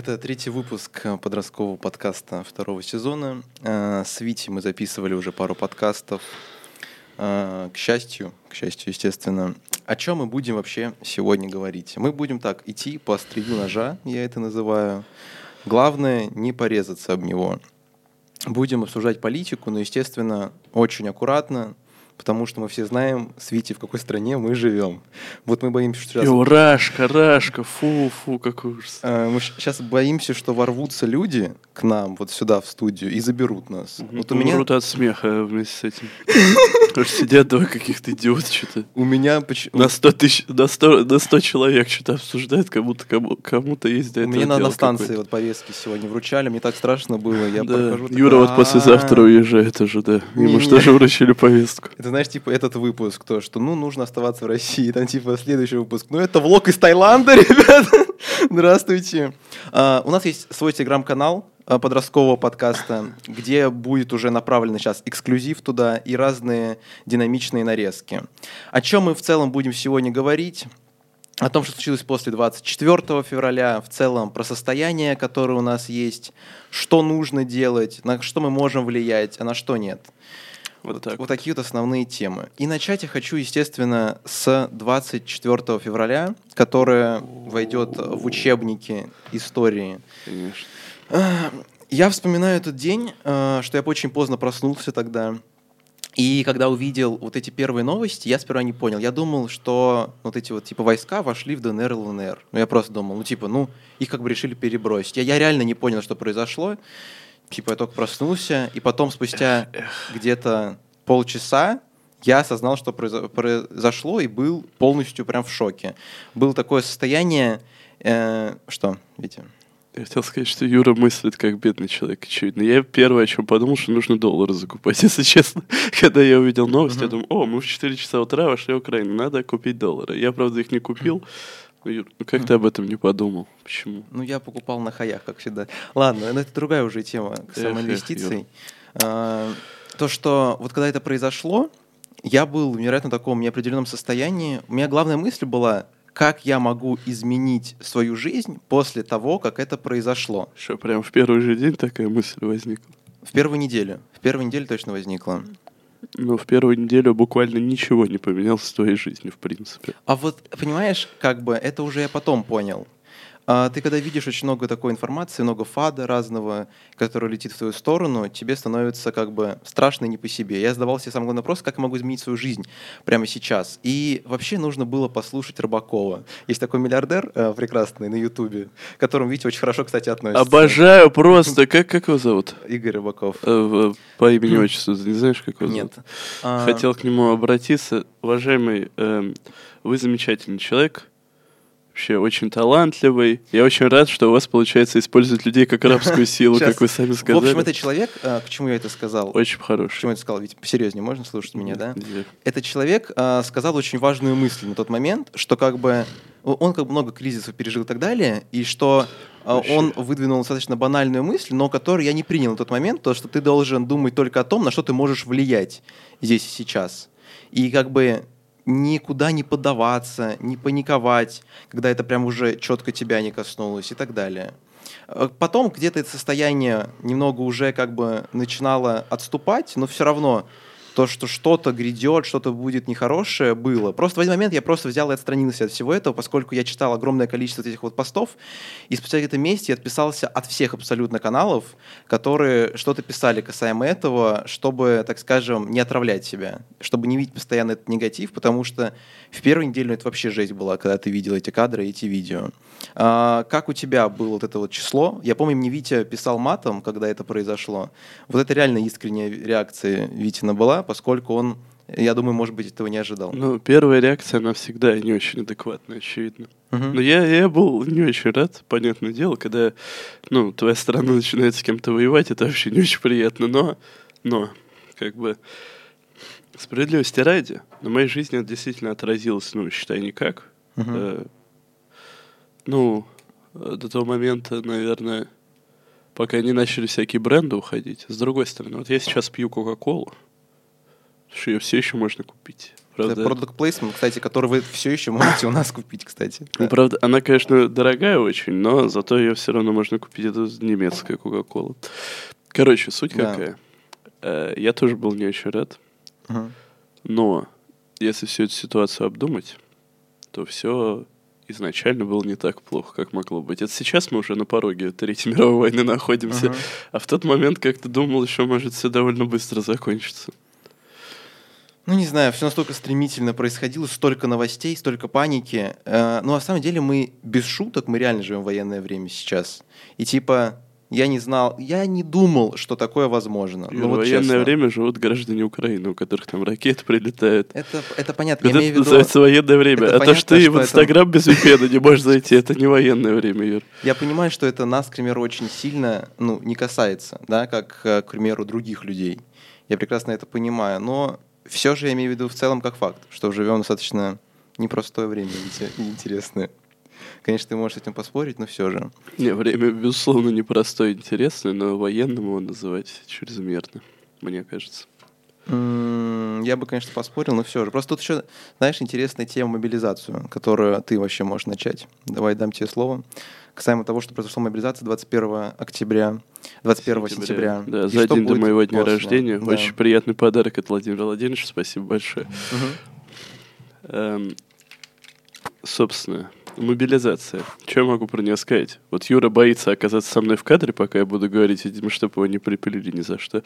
Это третий выпуск подросткового подкаста второго сезона. Э, с Вити мы записывали уже пару подкастов. Э, к счастью, к счастью, естественно. О чем мы будем вообще сегодня говорить? Мы будем так идти по острию ножа, я это называю. Главное не порезаться об него. Будем обсуждать политику, но, естественно, очень аккуратно, потому что мы все знаем, с Вити, в какой стране мы живем. Вот мы боимся, что сейчас... Йо, Рашка, Рашка, фу, фу, какой ужас. Э, Мы сейчас боимся, что ворвутся люди к нам вот сюда в студию и заберут нас. Вот у меня, Умрут от смеха вместе с этим. Сидят два каких-то идиота что-то. у меня, поч- На 100 тысяч, на 100, на 100 человек что-то обсуждают, кому-то кому, кому-то есть до этого меня на, станции вот повестки сегодня вручали, мне так страшно было, я Да. прохожу. Юра вот послезавтра уезжает уже, да. Ему что же вручили повестку? Это знаешь, типа этот выпуск, то, что ну нужно оставаться в России, там типа следующий выпуск. Ну это влог из Таиланда, ребята. Здравствуйте. А, у нас есть свой телеграм-канал подросткового подкаста, где будет уже направлен сейчас эксклюзив туда и разные динамичные нарезки. О чем мы в целом будем сегодня говорить? О том, что случилось после 24 февраля, в целом про состояние, которое у нас есть, что нужно делать, на что мы можем влиять, а на что нет. Вот так. Вот такие вот основные темы. И начать я хочу, естественно, с 24 февраля, которое войдет в учебники истории. Конечно. Я вспоминаю этот день, а, что я очень поздно проснулся тогда. И когда увидел вот эти первые новости, я сперва не понял. Я думал, что вот эти вот типа войска вошли в ДНР и ЛНР. Ну, я просто думал, ну, типа, ну, их как бы решили перебросить. Я, я реально не понял, что произошло. Типа, я только проснулся, и потом спустя где-то полчаса я осознал, что произо- произошло, и был полностью прям в шоке. Было такое состояние... э, что, Витя? Я хотел сказать, что Юра мыслит как бедный человек, очевидно. Я первое, о чем подумал, что нужно доллары закупать, если честно. Когда я увидел новость, я думаю, о, мы в 4 часа утра вошли в Украину, надо купить доллары. Я, правда, их не купил. Ну, Юр, ну как ты об этом не подумал? Почему? Ну, я покупал на хаях, как всегда. Ладно, но это другая уже тема самоинвестиций. А, То, что вот когда это произошло, я был в невероятно таком неопределенном состоянии. У меня главная мысль была, как я могу изменить свою жизнь после того, как это произошло. Что, прям в первый же день такая мысль возникла? В первую неделю. В первую неделю точно возникла. Ну, в первую неделю буквально ничего не поменялось в твоей жизни, в принципе. А вот, понимаешь, как бы это уже я потом понял. А, Ты когда видишь очень много такой информации, много фада разного, который летит в твою сторону, тебе становится как бы страшно не по себе. Я задавал себе самый главный вопрос, как я могу изменить свою жизнь прямо сейчас. И вообще нужно было послушать Рыбакова. Есть такой миллиардер э, прекрасный на Ютубе, к которому, видите, очень хорошо, кстати, относится. Обожаю просто. Как, как его зовут? Игорь Рыбаков. Э, По имени отчеству, не знаешь, как его Нет. зовут? А, Хотел к нему обратиться. Уважаемый, эм, вы замечательный человек. Вообще очень талантливый. Я очень рад, что у вас получается использовать людей как рабскую силу, как вы сами В сказали. общем, это человек, э, к чему я это сказал? Очень хороший. чему я это сказал? Ведь посерьезнее можно слушать меня, да? Этот человек а, сказал очень важную мысль на тот момент, что как бы он как бы много кризисов пережил и так далее, и что а, Вообще. он выдвинул достаточно банальную мысль, но которую я не принял на тот момент, то, что ты должен думать только о том, на что ты можешь влиять здесь и сейчас. И как бы никуда не поддаваться, не паниковать, когда это прям уже четко тебя не коснулось и так далее. Э, Потом где-то это состояние немного уже как бы начинало отступать, но все равно то, что что-то грядет, что-то будет нехорошее, было. Просто в один момент я просто взял и отстранился от всего этого, поскольку я читал огромное количество этих вот постов, и спустя где-то я отписался от всех абсолютно каналов, которые что-то писали касаемо этого, чтобы, так скажем, не отравлять себя, чтобы не видеть постоянно этот негатив, потому что в первую неделю это вообще жесть была, когда ты видел эти кадры, эти видео. А, как у тебя было вот это вот число? Я помню, мне Витя писал матом, когда это произошло. Вот это реально искренняя реакция Витина была, поскольку он, я думаю, может быть, этого не ожидал. Ну, первая реакция, она всегда не очень адекватная, очевидно. Мгм. Но я, я был не очень рад, понятное дело, когда ну, твоя страна начинает с кем-то воевать, это вообще не очень приятно. Но, но, как бы, справедливости ради, на моей жизни это действительно отразилось, ну, считай, никак. Мгм. Э, ну, до того момента, наверное, пока не начали всякие бренды уходить. С другой стороны, вот я сейчас пью Кока-Колу, что ее все еще можно купить. Правда, Это product placement, кстати, который вы все еще можете у нас купить, кстати. ну, правда, она, конечно, дорогая очень, но зато ее все равно можно купить. Это немецкая Кока-Кола. Короче, суть Да. какая. Э, Я тоже был не очень рад. Мгм. Но если всю эту ситуацию обдумать, то все изначально было не так плохо, как могло быть. Это сейчас мы уже на пороге Третьей мировой войны находимся. Мгм. А в тот момент как-то думал, еще может все довольно быстро закончиться. Ну, не знаю, все настолько стремительно происходило, столько новостей, столько паники. Э, Ну, на самом деле, мы без шуток, мы реально живем в военное время сейчас. И типа, я не знал, я не думал, что такое возможно. И Ну, в вот военное честно. время живут граждане Украины, у которых там ракеты прилетают. Это, это понятно. Вот я это имею в виду, называется военное время. это а то, понятно, что ты что в это- Инстаграм без VPN не можешь зайти, это не военное время, Юр. я понимаю, что это нас, к примеру, очень сильно ну, не касается, да, как, э, к примеру, других людей. Я прекрасно это понимаю. Но все же я имею в виду в целом как факт, что живем достаточно непростое время и интересное. Конечно, ты можешь с этим поспорить, но все же. Не, время, безусловно, непростое и интересное, но военным его называть чрезмерно, мне кажется. М, Я бы, конечно, поспорил, но все же. Просто тут еще, знаешь, интересная тема мобилизацию, которую ты вообще можешь начать. Давай дам тебе слово. Касаемо того, что произошла мобилизация 21 октября, 21 сентября. Да, И за день до моего дня после. рождения. Да. Очень приятный подарок от Владимира Владимировича. Спасибо большое. Мгм. Эм, собственно, мобилизация. Что я могу про нее сказать? Вот Юра боится оказаться со мной в кадре, пока я буду говорить, видимо, чтобы его не припилили ни за что.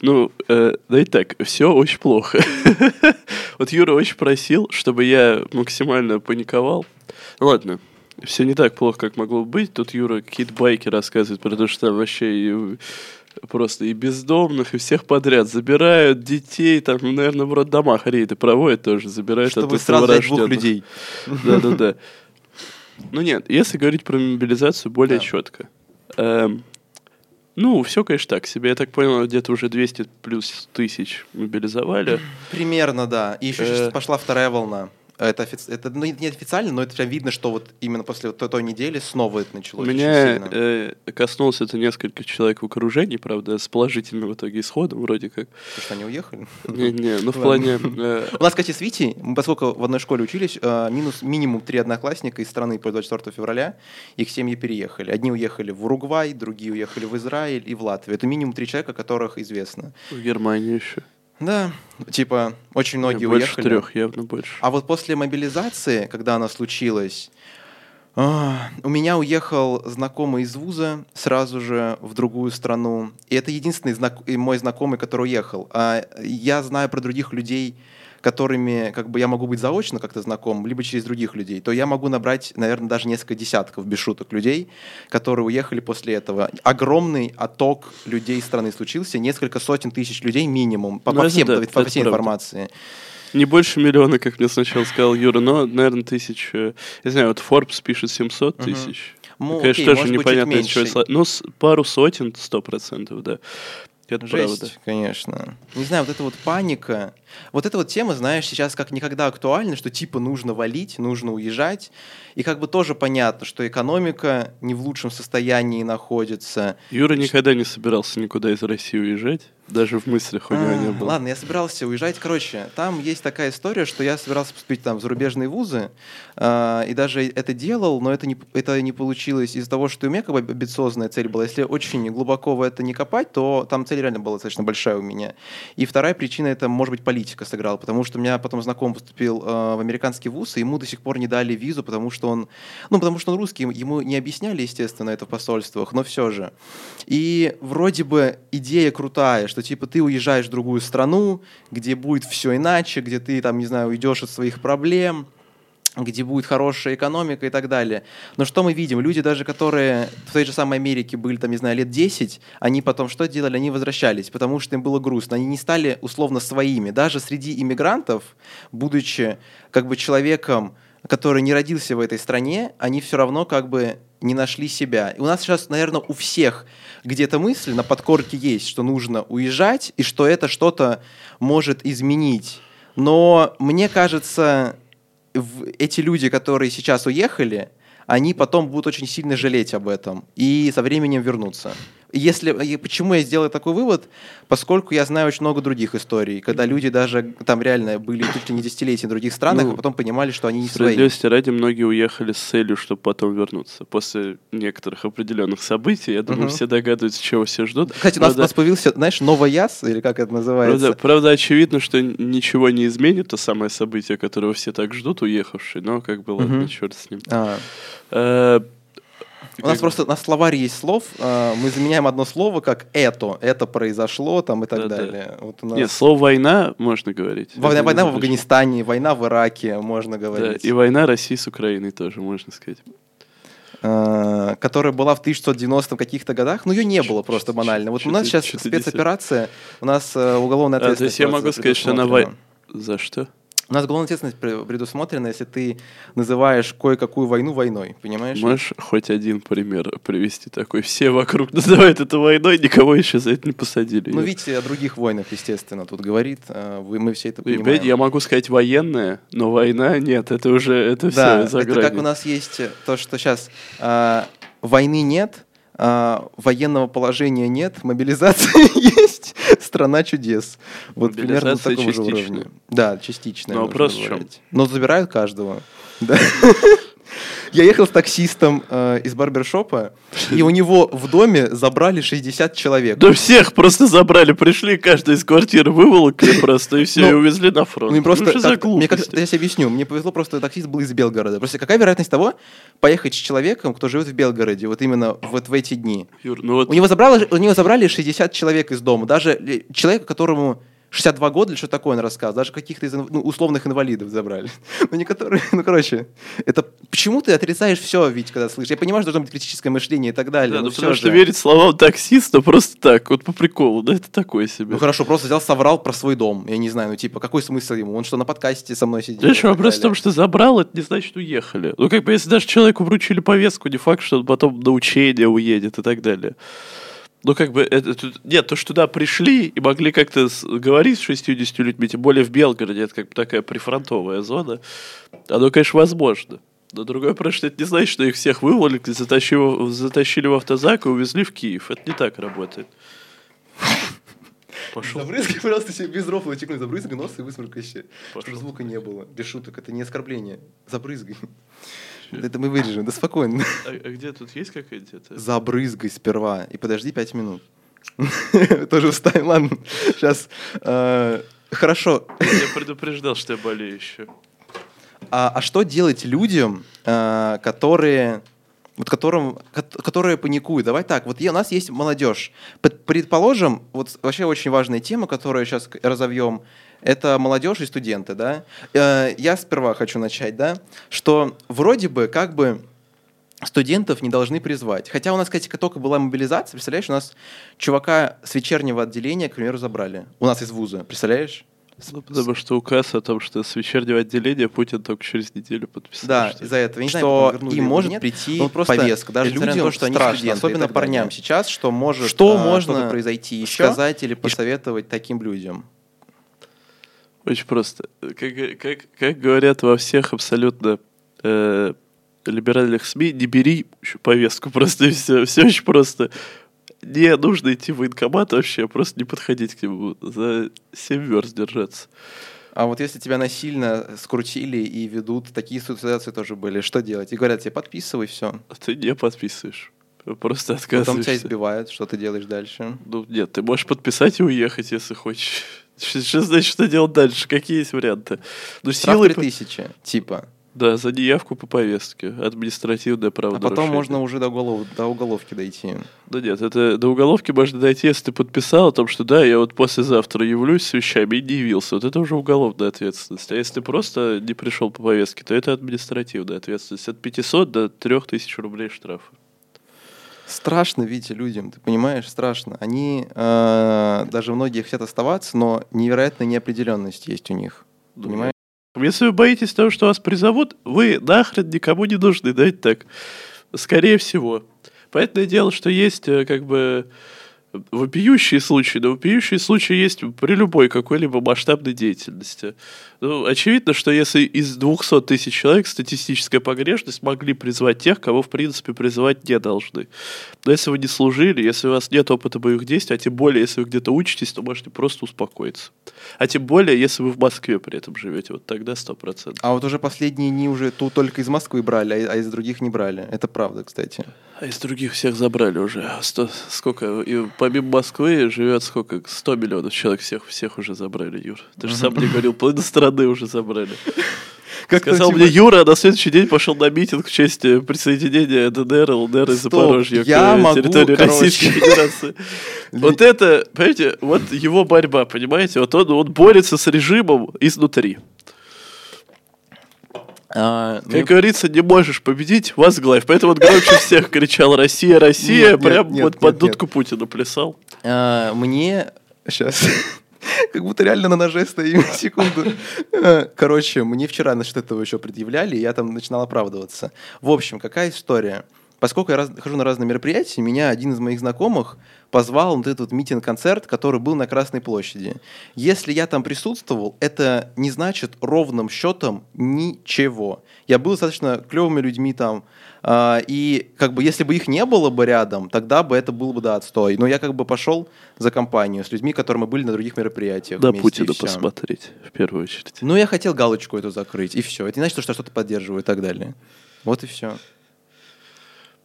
Ну, э, да и так, все очень плохо. Вот Юра очень просил, чтобы я максимально паниковал. Ладно, все не так плохо, как могло бы быть. Тут Юра какие-то байки рассказывает про то, что там вообще и просто и бездомных, и всех подряд забирают детей, там, наверное, в роддомах рейды проводят тоже, забирают Чтобы оттуда сразу двух людей. Да-да-да. Ну нет, если говорить про мобилизацию более Да. четко. эм, ну, все, конечно, так себе. Я так понял, где-то уже 200 плюс тысяч мобилизовали. Примерно, да. И еще Э. сейчас пошла вторая волна. Это, офици- это ну, не официально, но это прям видно, что вот именно после вот той, той недели снова это началось. очень Меня э, коснулось это несколько человек в окружении, правда, с положительным в итоге исходом, вроде как. Потому что они уехали. Не-не, ну в плане... э, У нас, кстати, с Витей, поскольку в одной школе учились, э, минус, минимум три одноклассника из страны по 24 февраля, их семьи переехали. Одни уехали в Уругвай, другие уехали в Израиль и в Латвию. Это минимум три человека, которых известно. в Германии еще. Да, типа, очень многие больше уехали. трех, явно больше. А вот после мобилизации, когда она случилась, а, у меня уехал знакомый из вуза сразу же в другую страну. И это единственный знак- мой знакомый, который уехал. А я знаю про других людей, которыми как бы я могу быть заочно как-то знаком, либо через других людей, то я могу набрать, наверное, даже несколько десятков, без шуток, людей, которые уехали после этого. Огромный отток людей страны случился, несколько сотен тысяч людей минимум, по, Ну, по всем, да, по всей правда. информации. Не больше миллиона, как мне сначала сказал Юра, но, наверное, тысяч... э, Я знаю, вот Forbes пишет 700 Мгм. тысяч. Ну, Конечно, окей, тоже быть, непонятно, из чего Ну, пару сотен, сто процентов, да. Это Жесть, правда. конечно. Не знаю, вот эта вот паника. Вот эта вот тема, знаешь, сейчас как никогда актуальна, что типа нужно валить, нужно уезжать. И как бы тоже понятно, что экономика не в лучшем состоянии находится. Юра никогда не собирался никуда из России уезжать. Даже в мыслях у него не А, было. Ладно, я собирался уезжать. Короче, там есть такая история, что я собирался поступить там в зарубежные вузы, а, и даже это делал, но это не, это не получилось из-за того, что у меня как бы амбициозная цель была. Если очень глубоко в это не копать, то там цель реально была достаточно большая у меня. И вторая причина это, может быть, политика сыграла, потому что у меня потом знакомый поступил э, в американский вуз, и ему до сих пор не дали визу, потому что он, ну, потому что он русский, ему не объясняли, естественно, это в посольствах, но все же. И вроде бы идея крутая, что типа ты уезжаешь в другую страну, где будет все иначе, где ты там, не знаю, уйдешь от своих проблем, где будет хорошая экономика и так далее. Но что мы видим? Люди даже, которые в той же самой Америке были, там, не знаю, лет 10, они потом что делали? Они возвращались, потому что им было грустно. Они не стали условно своими. Даже среди иммигрантов, будучи как бы человеком, который не родился в этой стране, они все равно как бы не нашли себя. И у нас сейчас, наверное, у всех где-то мысль на подкорке есть, что нужно уезжать и что это что-то может изменить. Но мне кажется, эти люди, которые сейчас уехали, они потом будут очень сильно жалеть об этом и со временем вернутся. Если, почему я сделал такой вывод? Поскольку я знаю очень много других историй, когда люди даже там реально были чуть ли не десятилетия в других странах, Ну, а потом понимали, что они не свои. Справедливости ради, многие уехали с целью, чтобы потом вернуться. После некоторых определенных событий, я думаю, Мгм. все догадываются, чего все ждут. Кстати, у нас, у Правда- нас появился, знаешь, новояз, или как это называется? Правда, правда, очевидно, что ничего не изменит то самое событие, которого все так ждут, уехавшие, но как бы ладно, Мгм. черт с ним. А, Э, у нас просто на словаре есть слов, а, мы заменяем одно слово как «это», «это произошло» там и так далее. Вот у нас... Нет, слово «война» можно говорить. Война, война в. Афганистане, война в Ираке, можно Да, говорить. и война России с Украиной тоже, можно сказать. А, которая была в 1990 каких-то годах, но ее не было просто банально. Вот у нас сейчас спецоперация, у нас э, уголовная А, то ответственность. есть я могу сказать, что она вой- предусмотрена. За что? У нас уголовная ответственность пре- предусмотрена, если ты называешь кое-какую войну войной, понимаешь? Можешь хоть один пример привести такой? Все вокруг называют это войной, никого еще за это не посадили. Ну, видите, о других войнах, естественно, тут говорит. а, вы- Мы все это понимаем. понимаете, я могу сказать военная, но война нет, это уже это Да, все за это как у нас есть э, то, что сейчас войны нет, а, военного положения нет, мобилизация есть, страна чудес. Вот примерно такого же частичная. уровня. Да, частичная. Но вопрос в говорить. Но забирают каждого. Да. Я ехал с таксистом э, из барбершопа, и у него в доме забрали 60 человек. Да всех просто забрали, пришли, каждый из квартиры выволокли просто, и все, Ну, и увезли на фронт. Ну, и просто, как- мне как, я тебе объясню, мне повезло, просто таксист был из Белгорода. Просто какая вероятность того, поехать с человеком, кто живет в Белгороде, вот именно вот в эти дни? Юр, ну вот У него, забрало, у него забрали 60 человек из дома. Даже ли- человека, которому 62 года или что такое он рассказывал. Даже каких-то из ну, условных инвалидов забрали. Ну, не которые, ну, короче, это почему ты отрицаешь все, ведь, когда слышишь? Я понимаю, что должно быть критическое мышление и так далее. Да, ну, потому что же. верить словам таксиста просто так, вот по приколу, да, это такое себе. Ну хорошо, просто взял, соврал про свой дом. Я не знаю, ну типа, какой смысл ему? Он что, на подкасте со мной сидит? Да что, так вопрос в том, что забрал, это не значит, уехали. Ну, как бы, если даже человеку вручили повестку, не факт, что он потом на учение уедет и так далее. Ну, как бы, это, нет, то, что туда пришли и могли как-то говорить с 60 людьми, тем более в Белгороде, это как бы такая прифронтовая зона, оно, конечно, возможно. Но другое что это не значит, что их всех выволокли, затащили, затащили в автозак и увезли в Киев. Это не так работает. Пошел. Забрызгай, пожалуйста, себе без рофла утекнуть. Забрызгай нос и высморкайся. Чтобы звука не было. Без шуток. Это не оскорбление. Забрызгай. Это мы вырежем. Да спокойно. А, а где тут есть какая-то? Забрызгай сперва. И подожди пять минут. Тоже устаем. Ладно. Сейчас. Хорошо. Я предупреждал, что я болею еще. А, а что делать людям, а, которые, вот которым, кот- которые паникуют? Давай так, вот у нас есть молодежь. Предположим, вот вообще очень важная тема, которую сейчас разовьем, это молодежь и студенты, да? Э, Я сперва хочу начать, да, что вроде бы как бы студентов не должны призвать. Хотя у нас, кстати, только была мобилизация, представляешь, у нас чувака с вечернего отделения, к примеру, забрали. У нас из вуза, представляешь? Ну, потому что указ о том, что с вечернего отделения Путин только через неделю подписал. Да, из-за этого. Я не знаю, Что вернули им может нет, прийти просто повестка, даже людям на то, что они страшно, студенты и особенно парням далее. сейчас, что может Что а, можно произойти еще, сказать или посоветовать таким людям. Очень просто. Как, как, как говорят во всех абсолютно э, либеральных СМИ, не бери повестку, просто все, все очень просто. Не нужно идти в военкомат вообще, просто не подходить к нему, за 7 верст держаться. А вот если тебя насильно скрутили и ведут, такие ситуации тоже были, что делать? И говорят тебе, подписывай все. А ты не подписываешь. Просто Потом тебя отказываешься. избивают, что ты делаешь дальше? Ну, нет, ты можешь подписать и уехать, если хочешь. Что, что значит, что делать дальше? Какие есть варианты? Ну, Штраф силой... 3000, типа. Да, за неявку по повестке. Административное А правонарушение. потом можно уже до, уголов- до уголовки дойти. Да нет, это до уголовки можно дойти, если ты подписал о том, что да, я вот послезавтра явлюсь с вещами и не явился. Вот это уже уголовная ответственность. А если ты просто не пришел по повестке, то это административная ответственность. От 500 до 3000 рублей штрафа. Страшно, Витя, людям, ты понимаешь, страшно. Они, э, даже многие хотят оставаться, но невероятная неопределенность есть у них. Понимаешь? Если вы боитесь того, что вас призовут, вы нахрен никому не нужны, давайте так. Скорее всего. Понятное дело, что есть э, как бы вопиющие случаи, но вопиющие случаи есть при любой какой-либо масштабной деятельности. Ну, очевидно, что если из 200 тысяч человек статистическая погрешность могли призвать тех, кого, в принципе, призывать не должны. Но если вы не служили, если у вас нет опыта боевых действий, а тем более, если вы где-то учитесь, то можете просто успокоиться. А тем более, если вы в Москве при этом живете, вот тогда 100%. А вот уже последние дни уже тут только из Москвы брали, а из других не брали. Это правда, кстати. А из других всех забрали уже. Сто, сколько? И помимо Москвы живет сколько? 100 миллионов человек. Всех, всех уже забрали, Юр. Ты же сам мне говорил, половину страны уже забрали. Как Сказал типа... мне Юра, а на следующий день пошел на митинг в честь э, присоединения ДНР, ЛНР и Запорожья я к могу, территории короче. Российской Федерации. Вот это, понимаете, вот его борьба, понимаете? Вот он, он борется с режимом изнутри. А, как ну... говорится, не можешь победить, возглавь. Поэтому он громче всех кричал «Россия, Россия!» нет, Прям нет, вот нет, под нет, дудку нет. Путина плясал. А, мне... Сейчас... Как будто реально на ноже стоим. Секунду. А, короче, мне вчера насчет этого еще предъявляли, и я там начинал оправдываться. В общем, какая история? Поскольку я раз, хожу на разные мероприятия, меня один из моих знакомых позвал на этот митинг-концерт, который был на Красной площади. Если я там присутствовал, это не значит ровным счетом ничего. Я был достаточно клевыми людьми там, Uh, и как бы если бы их не было бы рядом, тогда бы это было бы да отстой. Но я как бы пошел за компанию с людьми, которые мы были на других мероприятиях. Да, Путина посмотреть в первую очередь. Ну я хотел галочку эту закрыть и все. Это не значит, что что-то поддерживаю и так далее. Вот и все.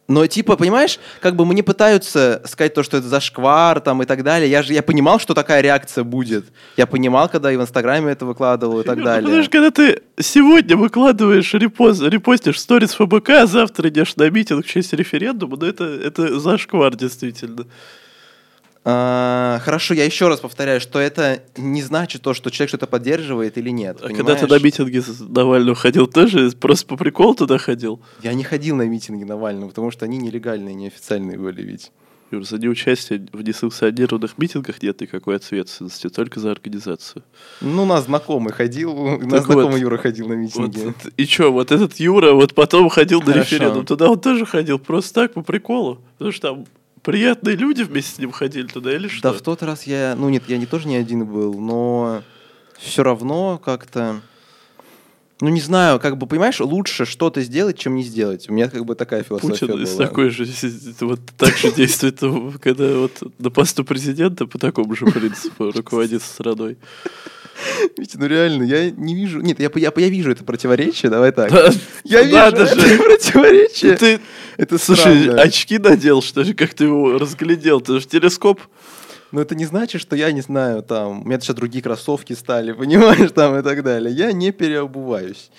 Но типа, понимаешь, как бы мне пытаются сказать то, что это зашквар там и так далее. Я же я понимал, что такая реакция будет. Я понимал, когда и в Инстаграме это выкладывал и так далее. Потому когда ты сегодня выкладываешь репост, репостишь сторис ФБК, а завтра идешь на митинг в честь референдума, ну это, это зашквар действительно. А, хорошо, я еще раз повторяю, что это не значит то, что человек что-то поддерживает или нет. А понимаешь? когда ты на митинги Навального ходил, тоже просто по приколу туда ходил? Я не ходил на митинги Навального, потому что они нелегальные, неофициальные были ведь. Юр, за неучастие в несанкционированных митингах нет никакой ответственности, только за организацию. Ну, нас знакомый ходил, у нас знакомый вот, Юра ходил на митинги. Вот, и что, вот этот Юра вот потом ходил Хорошо. на референдум, туда он тоже ходил, просто так, по приколу, потому что там приятные люди вместе с ним ходили туда или что? Да, в тот раз я, ну нет, я не тоже не один был, но все равно как-то, ну не знаю, как бы понимаешь, лучше что-то сделать, чем не сделать. У меня как бы такая философия Путин была. такой же, вот так же действует, когда вот на посту президента по такому же принципу руководит страной. Витя, ну реально, я не вижу... Нет, я, я, я вижу это противоречие, давай так. Да, я вижу это же. противоречие. Ну ты, это Слушай, странно. очки надел, что ли, как ты его разглядел? Ты же телескоп. Но это не значит, что я не знаю, там, у меня сейчас другие кроссовки стали, понимаешь, там и так далее. Я не переобуваюсь.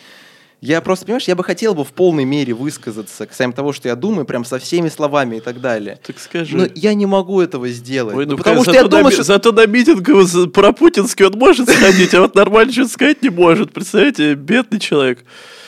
Я просто, понимаешь, я бы хотел бы в полной мере высказаться касаемо того, что я думаю, прям со всеми словами и так далее. Так скажи. Но я не могу этого сделать. Ой, ну, ну, потому что я думаю, на, что... Зато на митинг про путинский он может сходить, а вот нормально что-то сказать не может. Представляете, бедный человек.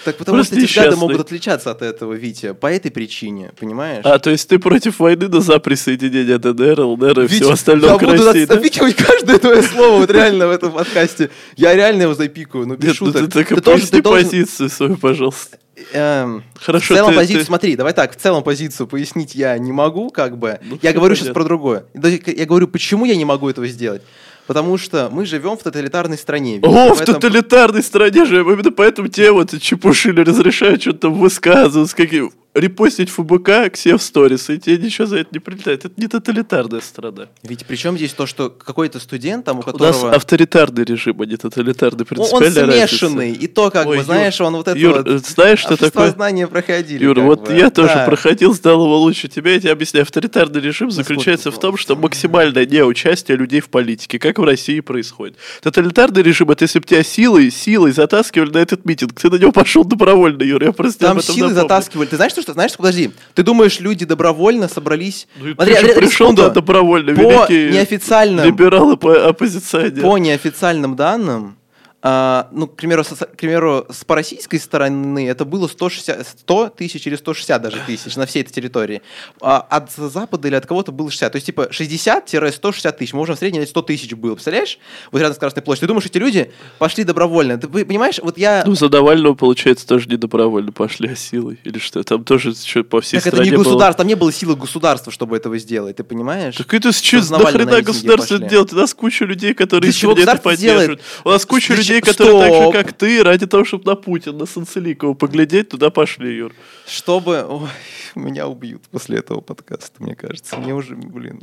Так потому Просто что эти взгляды могут отличаться от этого, Витя, по этой причине, понимаешь? А, то есть ты против войны, но за присоединение ДНР, ЛНР и Витя, всего остального я к буду России, запикивать каждое твое слово вот реально в этом подкасте. Я реально его запикаю, ну без Нет, шуток. Ну, ты, ты, ты, тоже, ты должен... позицию свою, пожалуйста. Эм, Хорошо, в целом ты, позицию, ты... смотри, давай так, в целом позицию пояснить я не могу, как бы. Ну, я говорю понятно. сейчас про другое. Я говорю, почему я не могу этого сделать. Потому что мы живем в тоталитарной стране. О, в тоталитарной стране живем. Именно поэтому те вот чепушили разрешают что-то высказываться. Какие репостить ФБК к себе в сторис, и тебе ничего за это не прилетает. Это не тоталитарная страна. Ведь причем здесь то, что какой-то студент, там, у которого... У нас авторитарный режим, а не тоталитарный. Он смешанный, разница. и то, как Ой, бы, знаешь, он вот это Юр, вот... знаешь, что такое? знания проходили. Юр, вот бы. я тоже да. проходил, сдал его лучше тебя, я тебе объясняю. Авторитарный режим заключается в том, что максимальное неучастие людей в политике, как в России происходит. Тоталитарный режим, это если бы тебя силой, силой затаскивали на этот митинг, ты на него пошел добровольно, Юр, я просто Там силой затаскивали. Ты знаешь, что что, знаешь, подожди, ты думаешь, люди добровольно собрались... Ну, Смотри, ты же пришел да, добровольно, по неофициальным... Либералы, по оппозиционеры. По неофициальным данным, А, ну, к примеру, со- к примеру, с по российской стороны это было 160, 100 тысяч или 160 даже тысяч на всей этой территории. А от Запада или от кого-то было 60. То есть, типа, 60-160 тысяч. Можем в среднем 100 тысяч было. Представляешь? Вот рядом с Красной площадью. Ты думаешь, эти люди пошли добровольно. Ты понимаешь, вот я... Ну, за Навального, получается, тоже не добровольно пошли, а силой. Или что? Там тоже что, по всей так это стране не было. государство, там не было силы государства, чтобы этого сделать, ты понимаешь? Так это с на нахрена государство это делает? У нас куча людей, которые чего искренне это поддерживают. У нас куча Для людей, которые так же, как ты, ради того, чтобы на Путина, на Санцеликова поглядеть, туда пошли, Юр. Чтобы... Ой, меня убьют после этого подкаста, мне кажется. Мне уже, блин...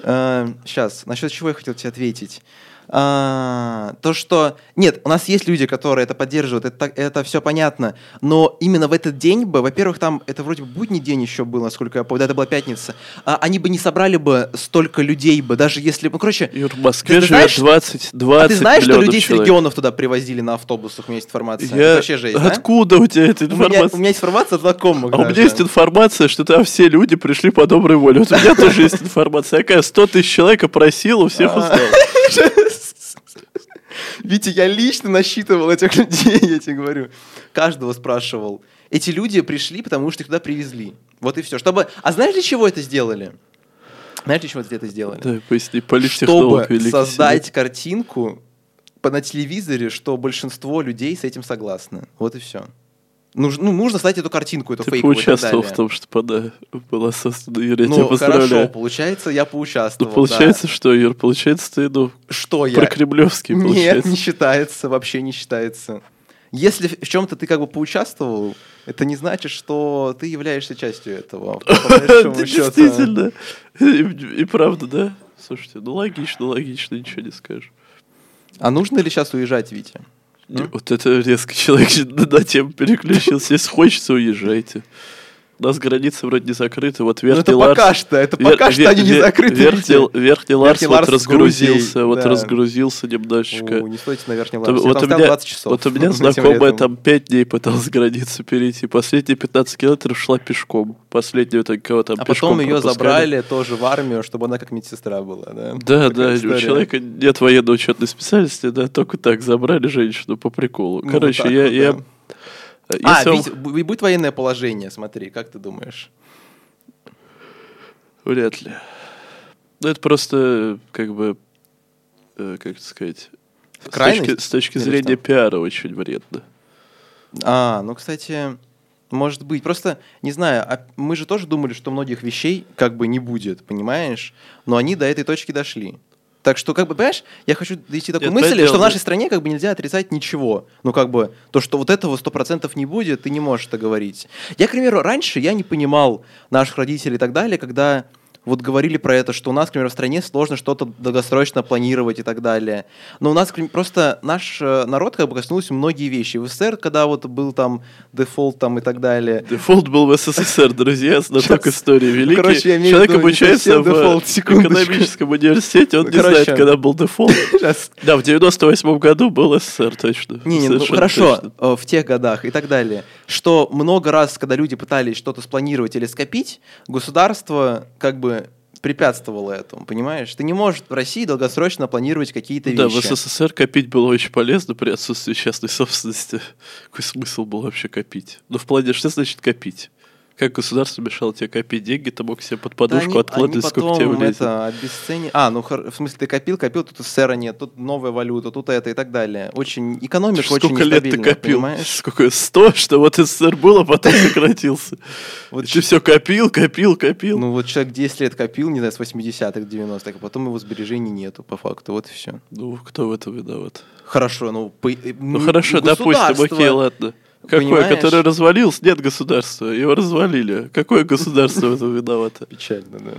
сейчас, насчет чего я хотел тебе ответить. А, то, что... Нет, у нас есть люди, которые это поддерживают, это, это все понятно, но именно в этот день бы, во-первых, там, это вроде бы будний день еще был, насколько я помню, да, это была пятница, а, они бы не собрали бы столько людей бы, даже если... Ну, короче, Юр, в Москве Ты живет знаешь- 20, 20 а ты знаешь, что людей с человек. регионов туда привозили на автобусах? У меня есть информация. Я- Это вообще жесть, да? Откуда у тебя эта У меня, информация? у меня есть информация от знакомых А у меня есть информация, что там все люди пришли по доброй воле. Вот у меня тоже есть информация. Какая 100 тысяч человек опросил, у всех А. узнал. Витя, я лично насчитывал этих людей, я тебе говорю. Каждого спрашивал. Эти люди пришли, потому что их туда привезли. Вот и все. Чтобы... А знаешь, для чего это сделали? Знаешь, для чего это сделали? Да, поясни, Чтобы создать картинку по- на телевизоре, что большинство людей с этим согласны. Вот и все. Нужно, ну, нужно создать эту картинку, эту Ты фейковую поучаствовал в том, что пода была создана, Юр, я тебя Ну, хорошо, поздравляю. получается, я Ну, поучаствовал. получается, да. что, Юр, получается, ты, ну, Что я? про-кремлевский, Нет, получается. не считается, вообще не считается. Если в чем-то ты как бы поучаствовал, это не значит, что ты являешься частью этого. Действительно. И правда, да? Слушайте, ну логично, логично, ничего не скажешь. А нужно ли сейчас уезжать, Витя? Не, Вот это резко человек на тему переключился. Если хочется, уезжайте. У нас границы вроде не закрыты. Вот Ну, Верхний это Ларс... пока что, это Вер- пока что вер- они не вер- закрыты. Верхний. Верхний Ларс Верхний вот Ларс с разгрузился, Грузией, вот да. разгрузился немножечко. О, не стойте на Там- вот, Я у там стоял меня, 20 часов. вот у меня знакомая там 5 дней пыталась границу перейти. Последние 15 километров шла пешком. Последнюю такого там А пешком потом ее пропускали. забрали тоже в армию, чтобы она как медсестра была, да? Да, Такая да, у история. человека нет военно-учетной специальности, да, только так забрали женщину по приколу. Ну, Короче, вот так я... вот, я да. А, если бу- будет военное положение, смотри, как ты думаешь? Вряд ли. Ну, это просто, как бы, э, как сказать, с Крайность? точки, с точки зрения что? пиара очень вредно. А, ну, кстати, может быть. Просто, не знаю, а мы же тоже думали, что многих вещей как бы не будет, понимаешь? Но они до этой точки дошли. Так что, как бы, понимаешь, я хочу дойти до такой Нет, мысли, что в нашей стране как бы нельзя отрицать ничего. Ну, как бы, то, что вот этого сто процентов не будет, ты не можешь это говорить. Я, к примеру, раньше я не понимал наших родителей и так далее, когда вот говорили про это, что у нас, к примеру, в стране сложно что-то долгосрочно планировать и так далее. Но у нас просто наш э, народ как бы коснулся многие вещи. В СССР, когда вот был там дефолт там и так далее, Дефолт был в СССР, друзья, знаток истории великий. короче, я имею Человек обучается в дефолт, секундочку. экономическом университете, он Ну, не короче. знает, когда был дефолт. Сейчас. Да, в 98 году был СССР, точно. Не, не, ну хорошо, точно. э, в тех годах и так далее, что много раз, когда люди пытались что-то спланировать или скопить, государство как бы препятствовало этому, понимаешь? Ты не можешь в России долгосрочно планировать какие-то Да, в вещи. СССР копить было очень полезно при отсутствии частной собственности. Какой смысл был вообще копить? Ну, в плане, что значит копить? Как государство мешало тебе копить деньги, ты мог себе под Да подушку они- откладывать, они сколько тебе влезет. это обесцени- А, ну в смысле ты копил, копил, тут СССР нет, тут новая валюта, тут это и так далее. Очень экономика очень Сколько лет ты копил? понимаешь? Сколько? Сто, что вот СССР был, а потом сократился. Вот ты все копил, копил, копил. Ну вот человек 10 лет копил, не знаю, с 80-х, 90-х, а потом его сбережений нету, по факту, вот и все. Ну, кто в этом виноват? Хорошо, ну... по- Ну, хорошо, допустим, окей, ладно. Какое, Понимаешь? которое развалилось? Нет государства, его развалили. Какое государство в этом виновато? Печально, да.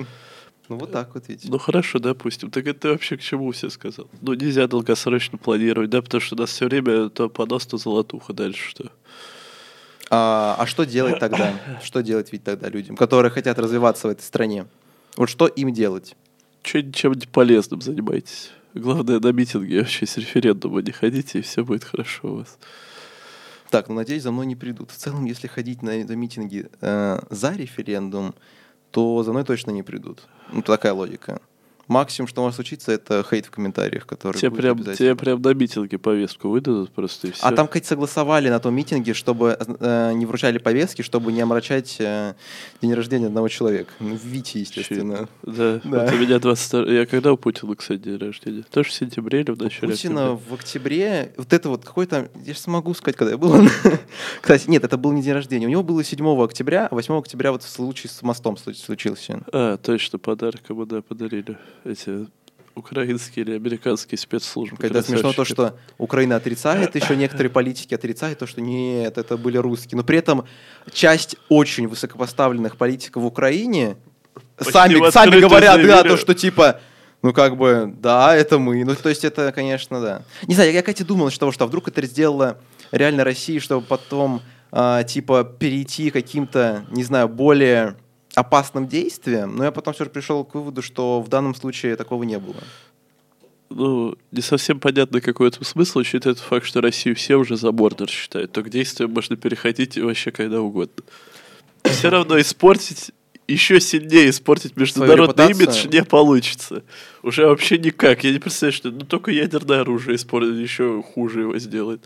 Ну вот так вот видите. Ну хорошо, допустим. Так это вообще к чему все сказал? Ну нельзя долгосрочно планировать, да, потому что у нас все время то понос, то золотуха дальше что. А, а что делать тогда? Что делать ведь тогда людям, которые хотят развиваться в этой стране? Вот что им делать? Че чем-нибудь полезным занимайтесь. Главное, на митинги вообще с референдума не ходите, и все будет хорошо у вас. Так, ну надеюсь, за мной не придут. В целом, если ходить на, на митинги э, за референдум, то за мной точно не придут. Ну, такая логика. Максимум, что может случиться, это хейт в комментариях, который Тебе будет прям, обязательно. тебе прям на митинге повестку выдадут просто и все. А там, кстати, согласовали на том митинге, чтобы э, не вручали повестки, чтобы не омрачать э, день рождения одного человека. Ну, Вити, естественно. Да, Да. вот у меня 22... Я когда у Путина, кстати, день рождения? Тоже в сентябре или в начале Путина октября? в октябре, вот это вот какой-то, я же смогу сказать, когда я был. Кстати, нет, это был не день рождения. У него было 7 октября, а 8 октября вот случай с мостом случ- случился. А, точно, подарок ему, да, подарили. Эти украинские или американские спецслужбы. Когда смешно то, что Украина отрицает, еще некоторые политики отрицают то, что нет, это были русские. Но при этом часть очень высокопоставленных политиков в Украине Почти сами, сами говорят, да, то, что типа, ну как бы, да, это мы. Ну, то есть это, конечно, да. Не знаю, я, кстати, думал, что, что а вдруг это сделала реально Россия, чтобы потом, а, типа, перейти каким-то, не знаю, более опасным действиям, но я потом все же пришел к выводу, что в данном случае такого не было. Ну, не совсем понятно, какой это смысл, учитывая тот факт, что Россию все уже за бордер считают. То к действиям можно переходить вообще когда угодно. Все равно испортить, еще сильнее испортить международный имидж не получится. Уже вообще никак. Я не представляю, что ну, только ядерное оружие испортит, еще хуже его сделает.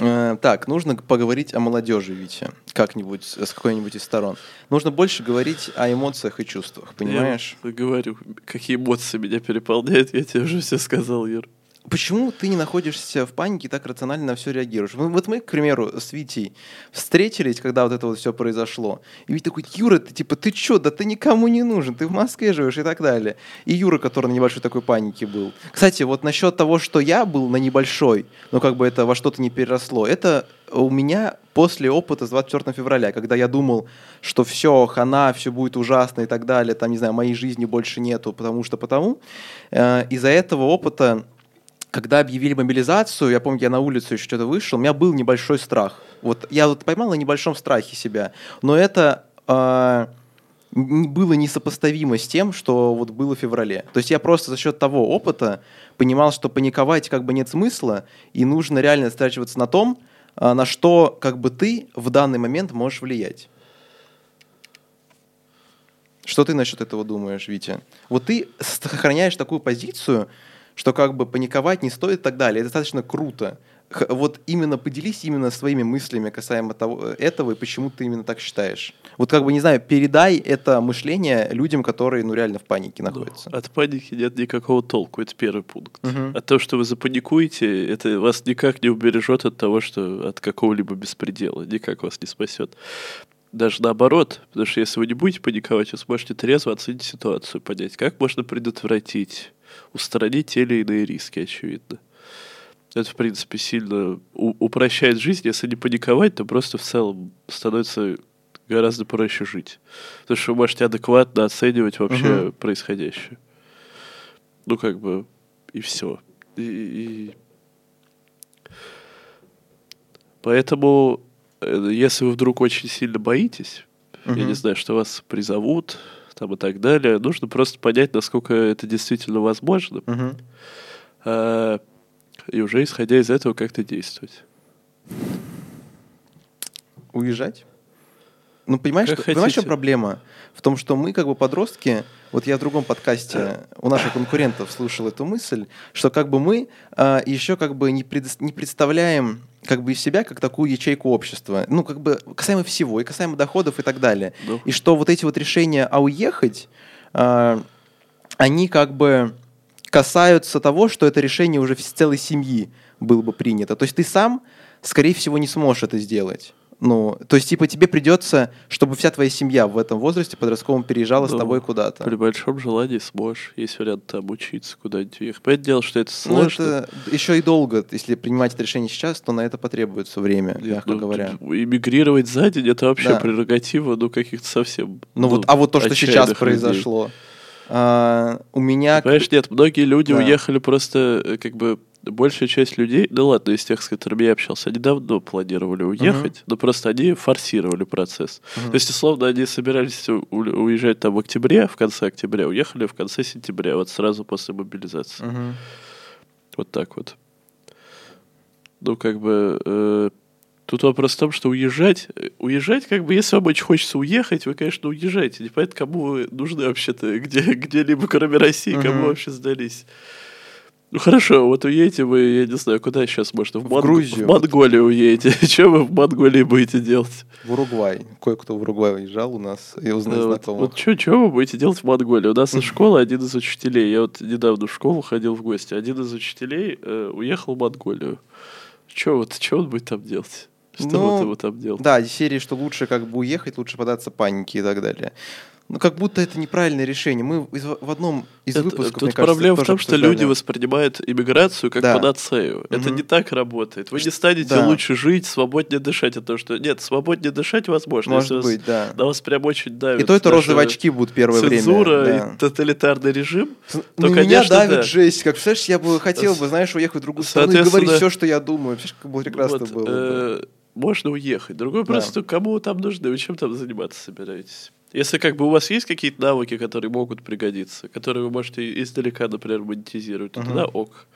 Э, Так, нужно поговорить о молодежи, Витя, как-нибудь, с какой-нибудь из сторон. Нужно больше говорить о эмоциях и чувствах, понимаешь? Я говорю, какие эмоции меня переполняют, я тебе уже все сказал, Юр. Почему ты не находишься в панике и так рационально на все реагируешь? Вот мы, к примеру, с Витей встретились, когда вот это вот все произошло. И Витя такой, Юра, ты типа, ты чё, да ты никому не нужен, ты в Москве живешь и так далее. И Юра, который на небольшой такой панике был. Кстати, вот насчет того, что я был на небольшой, но как бы это во что-то не переросло, это у меня после опыта с 24 февраля, когда я думал, что все, хана, все будет ужасно и так далее, там, не знаю, моей жизни больше нету, потому что потому. Э, из-за этого опыта когда объявили мобилизацию, я помню, я на улицу еще что-то вышел, у меня был небольшой страх. Вот я вот поймал на небольшом страхе себя, но это н- было несопоставимо с тем, что вот было в феврале. То есть я просто за счет того опыта понимал, что паниковать как бы нет смысла, и нужно реально сосредотачиваться на том, а, на что как бы ты в данный момент можешь влиять. Что ты насчет этого думаешь, Витя? Вот ты сохраняешь такую позицию, что как бы паниковать не стоит и так далее. Это достаточно круто. Х- Вот именно поделись именно своими мыслями касаемо того, этого и почему ты именно так считаешь. Вот как бы, не знаю, передай это мышление людям, которые, ну, реально в панике находятся. От паники нет никакого толку, это первый пункт. Мгм. А то, что вы запаникуете, это вас никак не убережет от того, что от какого-либо беспредела, никак вас не спасет. Даже наоборот, потому что если вы не будете паниковать, вы сможете трезво оценить ситуацию, понять, как можно предотвратить, устранить те или иные риски, очевидно. Это, в принципе, сильно упрощает жизнь. Если не паниковать, то просто в целом становится гораздо проще жить. Потому что вы можете адекватно оценивать вообще Мгм. происходящее. Ну, как бы, и все. И, и- Поэтому, э, если вы вдруг очень сильно боитесь, я Мгм. не знаю, что вас призовут, там и так далее, нужно просто понять, насколько это действительно возможно, Мгм. а, и уже исходя из этого как-то действовать. Уезжать? Ну, понимаешь, Как что- понимаешь, в чем проблема? В том, что мы, как бы подростки, вот я в другом подкасте у наших конкурентов слушал эту мысль, что как бы мы а, еще как бы не, предос- не представляем как бы себя как такую ячейку общества. Ну, как бы касаемо всего, и касаемо доходов и так далее. Ну. И что вот эти вот решения «а уехать», а, они как бы касаются того, что это решение уже с целой семьи было бы принято. То есть ты сам, скорее всего, не сможешь это сделать. Ну, то есть, типа, тебе придется, чтобы вся твоя семья в этом возрасте подростковом переезжала с Ну, тобой куда-то. При большом желании сможешь. Есть вариант там учиться, куда-нибудь уехать. Понятное дело, что это Ну, сложно. это еще и долго. Если принимать это решение сейчас, то на это потребуется время, Нет, мягко ну, говоря. Эмигрировать за день это вообще Да. прерогатива, ну, каких-то совсем. Ну, вот, а вот то, что сейчас людей. произошло. а, у меня... Понимаешь, нет, многие люди Да. уехали просто, э, как бы, большая часть людей, ну ладно, из тех, с которыми я общался, они давно планировали уехать, но просто они форсировали процесс. Мгм. То есть, условно, они собирались у- уезжать там в октябре, в конце октября, уехали в конце сентября, вот сразу после мобилизации. Мгм. Вот так вот. Ну, как бы... э, Тут вопрос в том, что уезжать, э, уезжать, как бы, если вам очень хочется уехать, вы, конечно, уезжаете. Непонятно, кому вы нужны вообще-то, где, где-либо, кроме России, кому Мгм. вообще сдались. Ну хорошо, вот уедете вы, я не знаю, куда сейчас, может, в, В Монг- Грузию. в Монголию уедете. Что вы в Монголии будете делать? В Уругвай. Кое-кто в Уругвай уезжал у нас, и узнал Да, вот, знакомых. вот что вы будете делать в Монголии? У нас из школы один из учителей, я вот недавно в школу ходил в гости, один из учителей э, уехал в Монголию. Что вот, что он будет там делать? Что Ну, вот его там делать? Да, серии, что лучше как бы уехать, лучше податься панике и так далее. Ну, как будто это неправильное решение. Мы из- в одном из Это- выпусков, тут кажется, проблема в том, что люди воспринимают иммиграцию как Да. панацею. Это не так работает. Вы не станете Да. лучше жить, свободнее дышать того, что... Нет, свободнее дышать возможно. Может если вас- быть, да. на вас прям очень давит. И то это розовые очки будут первое Цензура время. да. и тоталитарный режим. То, меня конечно, давит да. жесть. Как, представляешь, я бы хотел бы, знаешь, уехать в другую страну и говорить все, что я думаю. Представляешь, как бы прекрасно Вот, было бы. э, можно уехать. Другой Да. просто, кому там нужны, вы чем там заниматься собираетесь? Если как бы у вас есть какие-то навыки, которые могут пригодиться, которые вы можете издалека, например, монетизировать, то Мгм. тогда ок.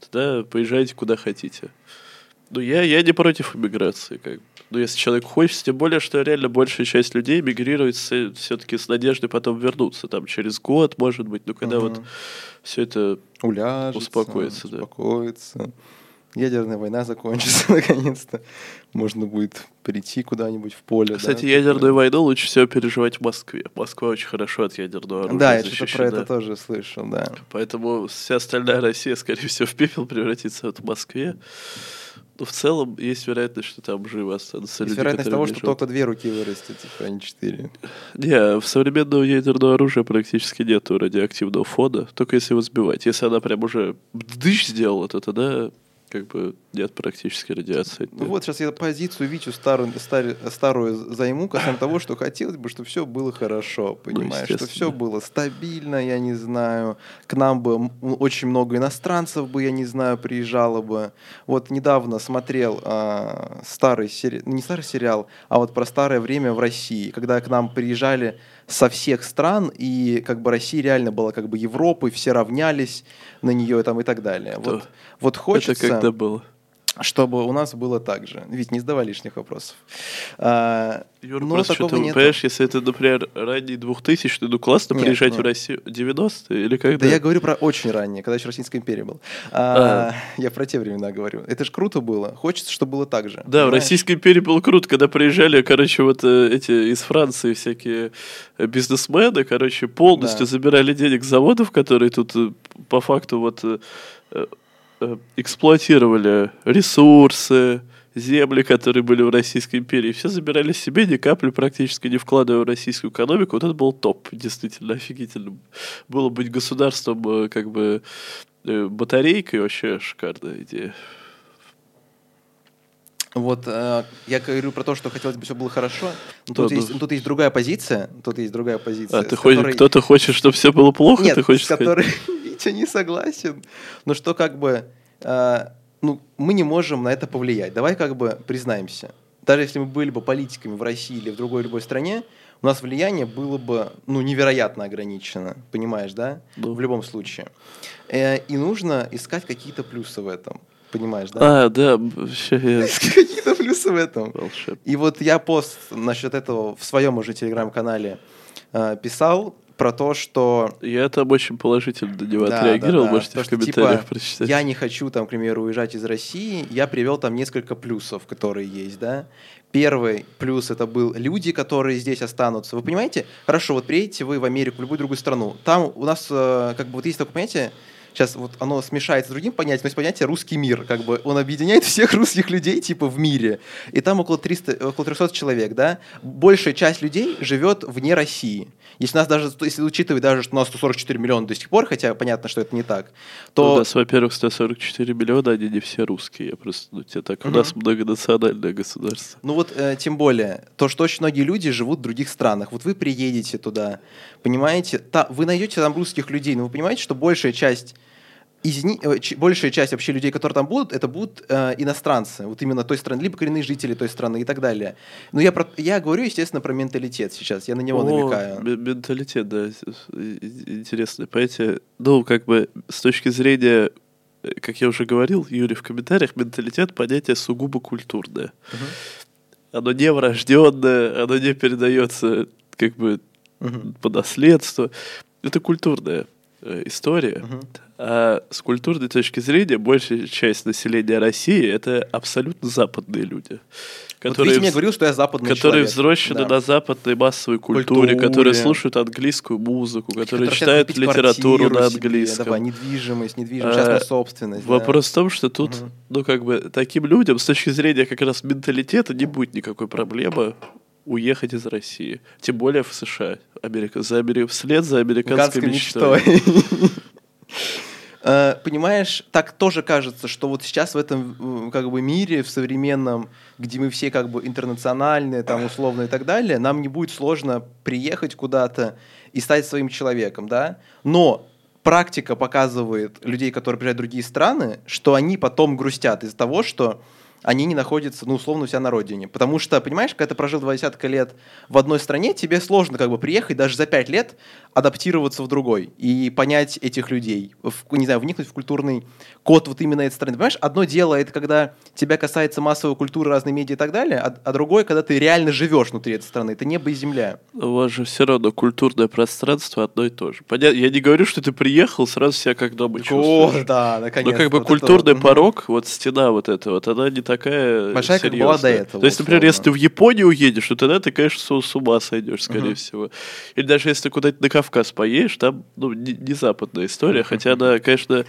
Тогда поезжайте куда хотите. Ну, я, я не против иммиграции. Как. бы. Но если человек хочет, тем более, что реально большая часть людей мигрирует все-таки с надеждой потом вернуться. Там через год, может быть, ну когда вот Мгм. все это Уляжется. успокоится, да. Успокоится. Ядерная война закончится наконец-то. Можно будет прийти куда-нибудь в поле. да, Кстати, такое. ядерную войну лучше всего переживать в Москве. Москва очень хорошо от ядерного оружия Да, я что-то про это тоже слышал, да. Поэтому вся остальная Россия, скорее всего, в пепел превратится вот в Москве. Но в целом есть вероятность, что там живы останутся Есть люди, вероятность того, что живут. только две руки вырастет, типа, а не четыре. Не, в современного ядерного оружия практически нету радиоактивного фона, только если его сбивать. Если она прям уже дыш сделала, то тогда как бы нет практически радиации. Ну вот, сейчас я позицию Витю старую, старую, старую займу касаемо того, что хотелось бы, чтобы все было хорошо, понимаешь? что Ну, естественно. все было стабильно, я не знаю. К нам бы очень много иностранцев бы, я не знаю, приезжало бы. Вот недавно смотрел а, старый сериал, не старый сериал, а вот про старое время в России, когда к нам приезжали со всех стран, и как бы Россия реально была как бы Европой, все равнялись на нее там и так далее. Кто? Вот, вот хочется Это когда было? Чтобы у нас было так же. Ведь не задавай лишних вопросов. А, Юра, но просто такого что-то, нету. понимаешь, если это, например, ранний 2000 ну классно Нет, приезжать нет. в Россию 90-е или когда? Да я говорю про очень раннее, когда еще Российская империя был. А, Я про те времена говорю. Это же круто было. Хочется, чтобы было так же. Да, в понимаешь? Российской империи было круто, когда приезжали, короче, вот э, эти из Франции всякие э, бизнесмены, короче, полностью Да. забирали денег с заводов, которые тут э, по факту вот эксплуатировали ресурсы, земли, которые были в Российской империи. Все забирали себе, ни капли практически не вкладывая в российскую экономику. Вот это был топ, действительно, офигительно. Было быть государством э, как бы э, батарейкой, вообще шикарная идея. Вот э, я говорю про то, что хотелось бы все было хорошо. Но тут, Да, есть, да. тут есть другая позиция. Тут есть другая позиция. А, ты которой- кто-то хочет, чтобы все было плохо, Нет, ты хочешь с сказать? которой Витя не согласен. Но что как бы, э, ну, мы не можем на это повлиять. Давай как бы признаемся. Даже если мы были бы политиками в России или в другой любой стране, у нас влияние было бы, ну, невероятно ограничено. Понимаешь, да? Ну. В любом случае. Э, и нужно искать какие-то плюсы в этом. Понимаешь, да? А, да, Какие-то плюсы в этом. волшебно. И вот я пост насчет этого в своем уже телеграм-канале э, писал про то, что Я там очень положительно на него Да, отреагировал, да, да. можете То, в что, комментариях типа, прочитать. Я не хочу, там, к примеру, уезжать из России. Я привел там несколько плюсов, которые есть, да. Первый плюс это был люди, которые здесь останутся. Вы понимаете? Хорошо, вот приедете вы в Америку, в любую другую страну. Там у нас э, как бы вот есть такое понятие, сейчас вот оно смешается с другим понятием, но есть понятие русский мир, как бы он объединяет всех русских людей типа в мире. И там около 300, около 300 человек, да. Большая часть людей живет вне России. Если нас даже, если учитывать даже, что у нас 144 миллиона до сих пор, хотя понятно, что это не так, то Ну, у нас, во-первых, 144 миллиона, они не все русские. Я просто, ну, тебе так, у нас многонациональное государство. Ну вот, э, тем более, то, что очень многие люди живут в других странах. Вот вы приедете туда, понимаете, та, вы найдете там русских людей, но вы понимаете, что большая часть из ни- э, большая часть вообще людей, которые там будут, это будут э, иностранцы, вот именно той страны, либо коренные жители той страны и так далее. Но я, про, я говорю, естественно, про менталитет сейчас, я на него О, намекаю. ме- менталитет, да, с- с- и- интересное понятие. Ну, как бы, с точки зрения э, как я уже говорил, Юрий, в комментариях, менталитет понятие сугубо культурное. Оно не врожденное, оно не передается как бы по наследству. Это культурная э, история. А с культурной точки зрения большая часть населения России это абсолютно западные люди. Которые, вот мне говорил, что я западный Которые человек. взрослены Да. на западной массовой культуре, Культуре. которые слушают английскую музыку, которые Которые читают литературу на себе, английском. Давай, недвижимость, недвижимость, А, частная собственность. да. Вопрос в том, что тут, Мгм. ну, как бы, таким людям с точки зрения как раз менталитета не будет никакой проблемы уехать из России. Тем более в США. Америка, за Вслед за американской мечтой. мечтой. Э, Понимаешь, так тоже кажется, что вот сейчас в этом как бы мире, в современном, где мы все как бы интернациональные, там условно и так далее, нам не будет сложно приехать куда-то и стать своим человеком, да? Но практика показывает людей, которые приезжают в другие страны, что они потом грустят из-за того, что они не находятся, ну, условно, у себя на родине. Потому что, понимаешь, когда ты прожил два десятка лет в одной стране, тебе сложно как бы приехать даже за пять лет, адаптироваться в другой и понять этих людей, в, не знаю, вникнуть в культурный код вот именно этой страны. Понимаешь, одно дело это когда тебя касается массовой культуры, разные медиа и так далее, а, а другое, когда ты реально живешь внутри этой страны. Это небо и земля. У вас же все равно культурное пространство одно и то же. Понятно, я не говорю, что ты приехал, сразу себя как дома чувствуешь. да, Но наконец. как бы культурный порог, вот стена вот эта вот, она не такая Большая, как была серьезная. до этого, То есть, например, условно. если ты в Японию уедешь, то тогда ты, конечно, с, ума сойдешь, скорее Мгм. всего. Или даже если ты куда-нибудь на Кавказ поедешь, там ну, не, не западная история, хотя она, конечно,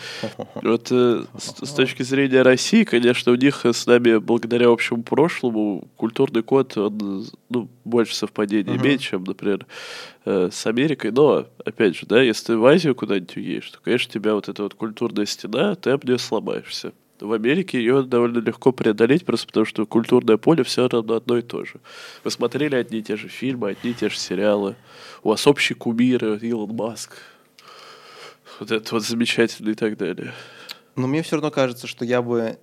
вот э, с, с точки зрения России, конечно, у них с нами, благодаря общему прошлому, культурный код, он ну, больше совпадений Мгм. имеет, чем, например, э, с Америкой. Но, опять же, да, если ты в Азию куда-нибудь уедешь, то, конечно, тебя вот эта вот культурная стена, ты об нее сломаешься. В Америке ее довольно легко преодолеть, просто потому что культурное поле все равно одно и то же. Вы смотрели одни и те же фильмы, одни и те же сериалы. У вас общий кумир, Илон Маск. Вот это вот замечательно и так далее. Но мне все равно кажется, что я бы...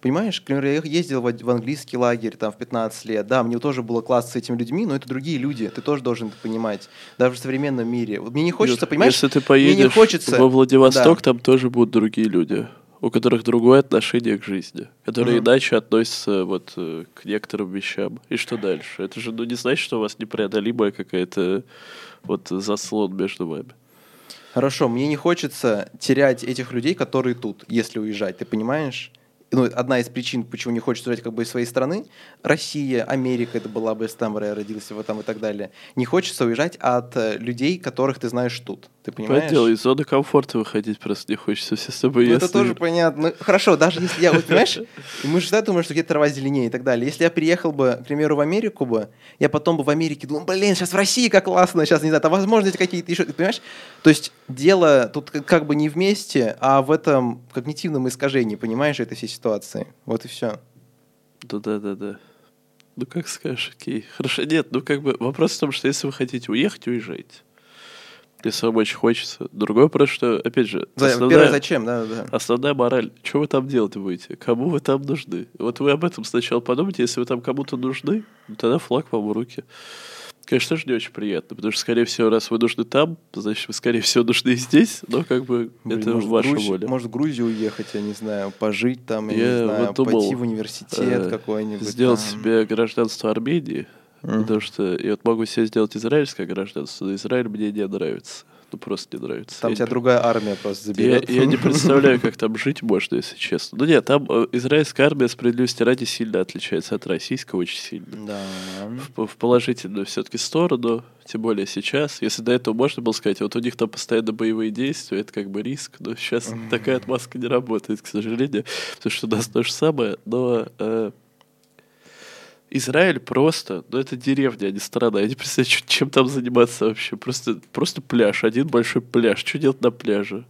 Понимаешь, к примеру, я ездил в, в английский лагерь там в 15 лет. Да, мне тоже было классно с этими людьми, но это другие люди. Ты тоже должен это понимать. Даже в современном мире. Вот Мне не хочется, Юр, понимаешь? Если ты мне поедешь не хочется... во Владивосток, Да. там тоже будут другие люди, у которых другое отношение к жизни, которые Мгм. иначе относятся вот э, к некоторым вещам. И что дальше? Это же ну, не значит, что у вас непреодолимая какая-то вот заслон между вами. Хорошо, мне не хочется терять этих людей, которые тут, если уезжать, ты понимаешь? Ну, одна из причин, почему не хочется уезжать как бы из своей страны, Россия, Америка, это была бы, там я родился, вот там и так далее. Не хочется уезжать от э, людей, которых ты знаешь тут. Ты понимаешь? Поэтому из зоны комфорта выходить просто не хочется. Все с тобой Ну, это тоже понятно. Ну, Хорошо, даже если я, вот, понимаешь, мы же всегда думаем, что где-то трава зеленее и так далее. Если я приехал бы, к примеру, в Америку бы, я потом бы в Америке думал, блин, сейчас в России как классно, сейчас, не знаю, там возможности какие-то еще, ты понимаешь? То есть дело тут как- бы не вместе, а в этом когнитивном искажении, понимаешь, этой всей ситуации. Вот и все. Да, да, да, да. Ну как скажешь, окей. Хорошо, нет, ну как бы вопрос в том, что если вы хотите уехать, уезжайте. Если очень хочется. Другой вопрос, что, опять же, основная- Первое, зачем, да, да. Основная мораль. Что вы там делать будете? Кому вы там нужны? Вот вы об этом сначала подумайте. Если вы там кому-то нужны, ну, тогда флаг вам в руки. Конечно, тоже не очень приятно, потому что, скорее всего, раз вы нужны там, значит, вы, скорее всего, нужны и здесь, но как бы Блин, это может, ваша Грузию- воля. Может, в Грузию уехать, я не знаю, пожить там, я, Я не знаю, вот думал, пойти в университет э, какой-нибудь. Сделать там. себе гражданство Армении, Мгм. потому что я вот могу себе сделать израильское гражданство, но Израиль мне не нравится. Ну, просто не нравится. Там Я тебя не другая армия просто Я, заберет. я не представляю, как там жить можно, если честно. Ну нет, там э, израильская армия справедливости ради сильно отличается от российской, очень сильно. Да. В, в положительную все-таки сторону, тем более сейчас. Если до этого можно было сказать, вот у них там постоянно боевые действия, это как бы риск, но сейчас такая отмазка не работает, к сожалению, потому что у нас то же самое, но э, Израиль просто, ну это деревня, а не страна. Я не представляю, чем там заниматься вообще. Просто, просто пляж, один большой пляж. Что делать на пляже?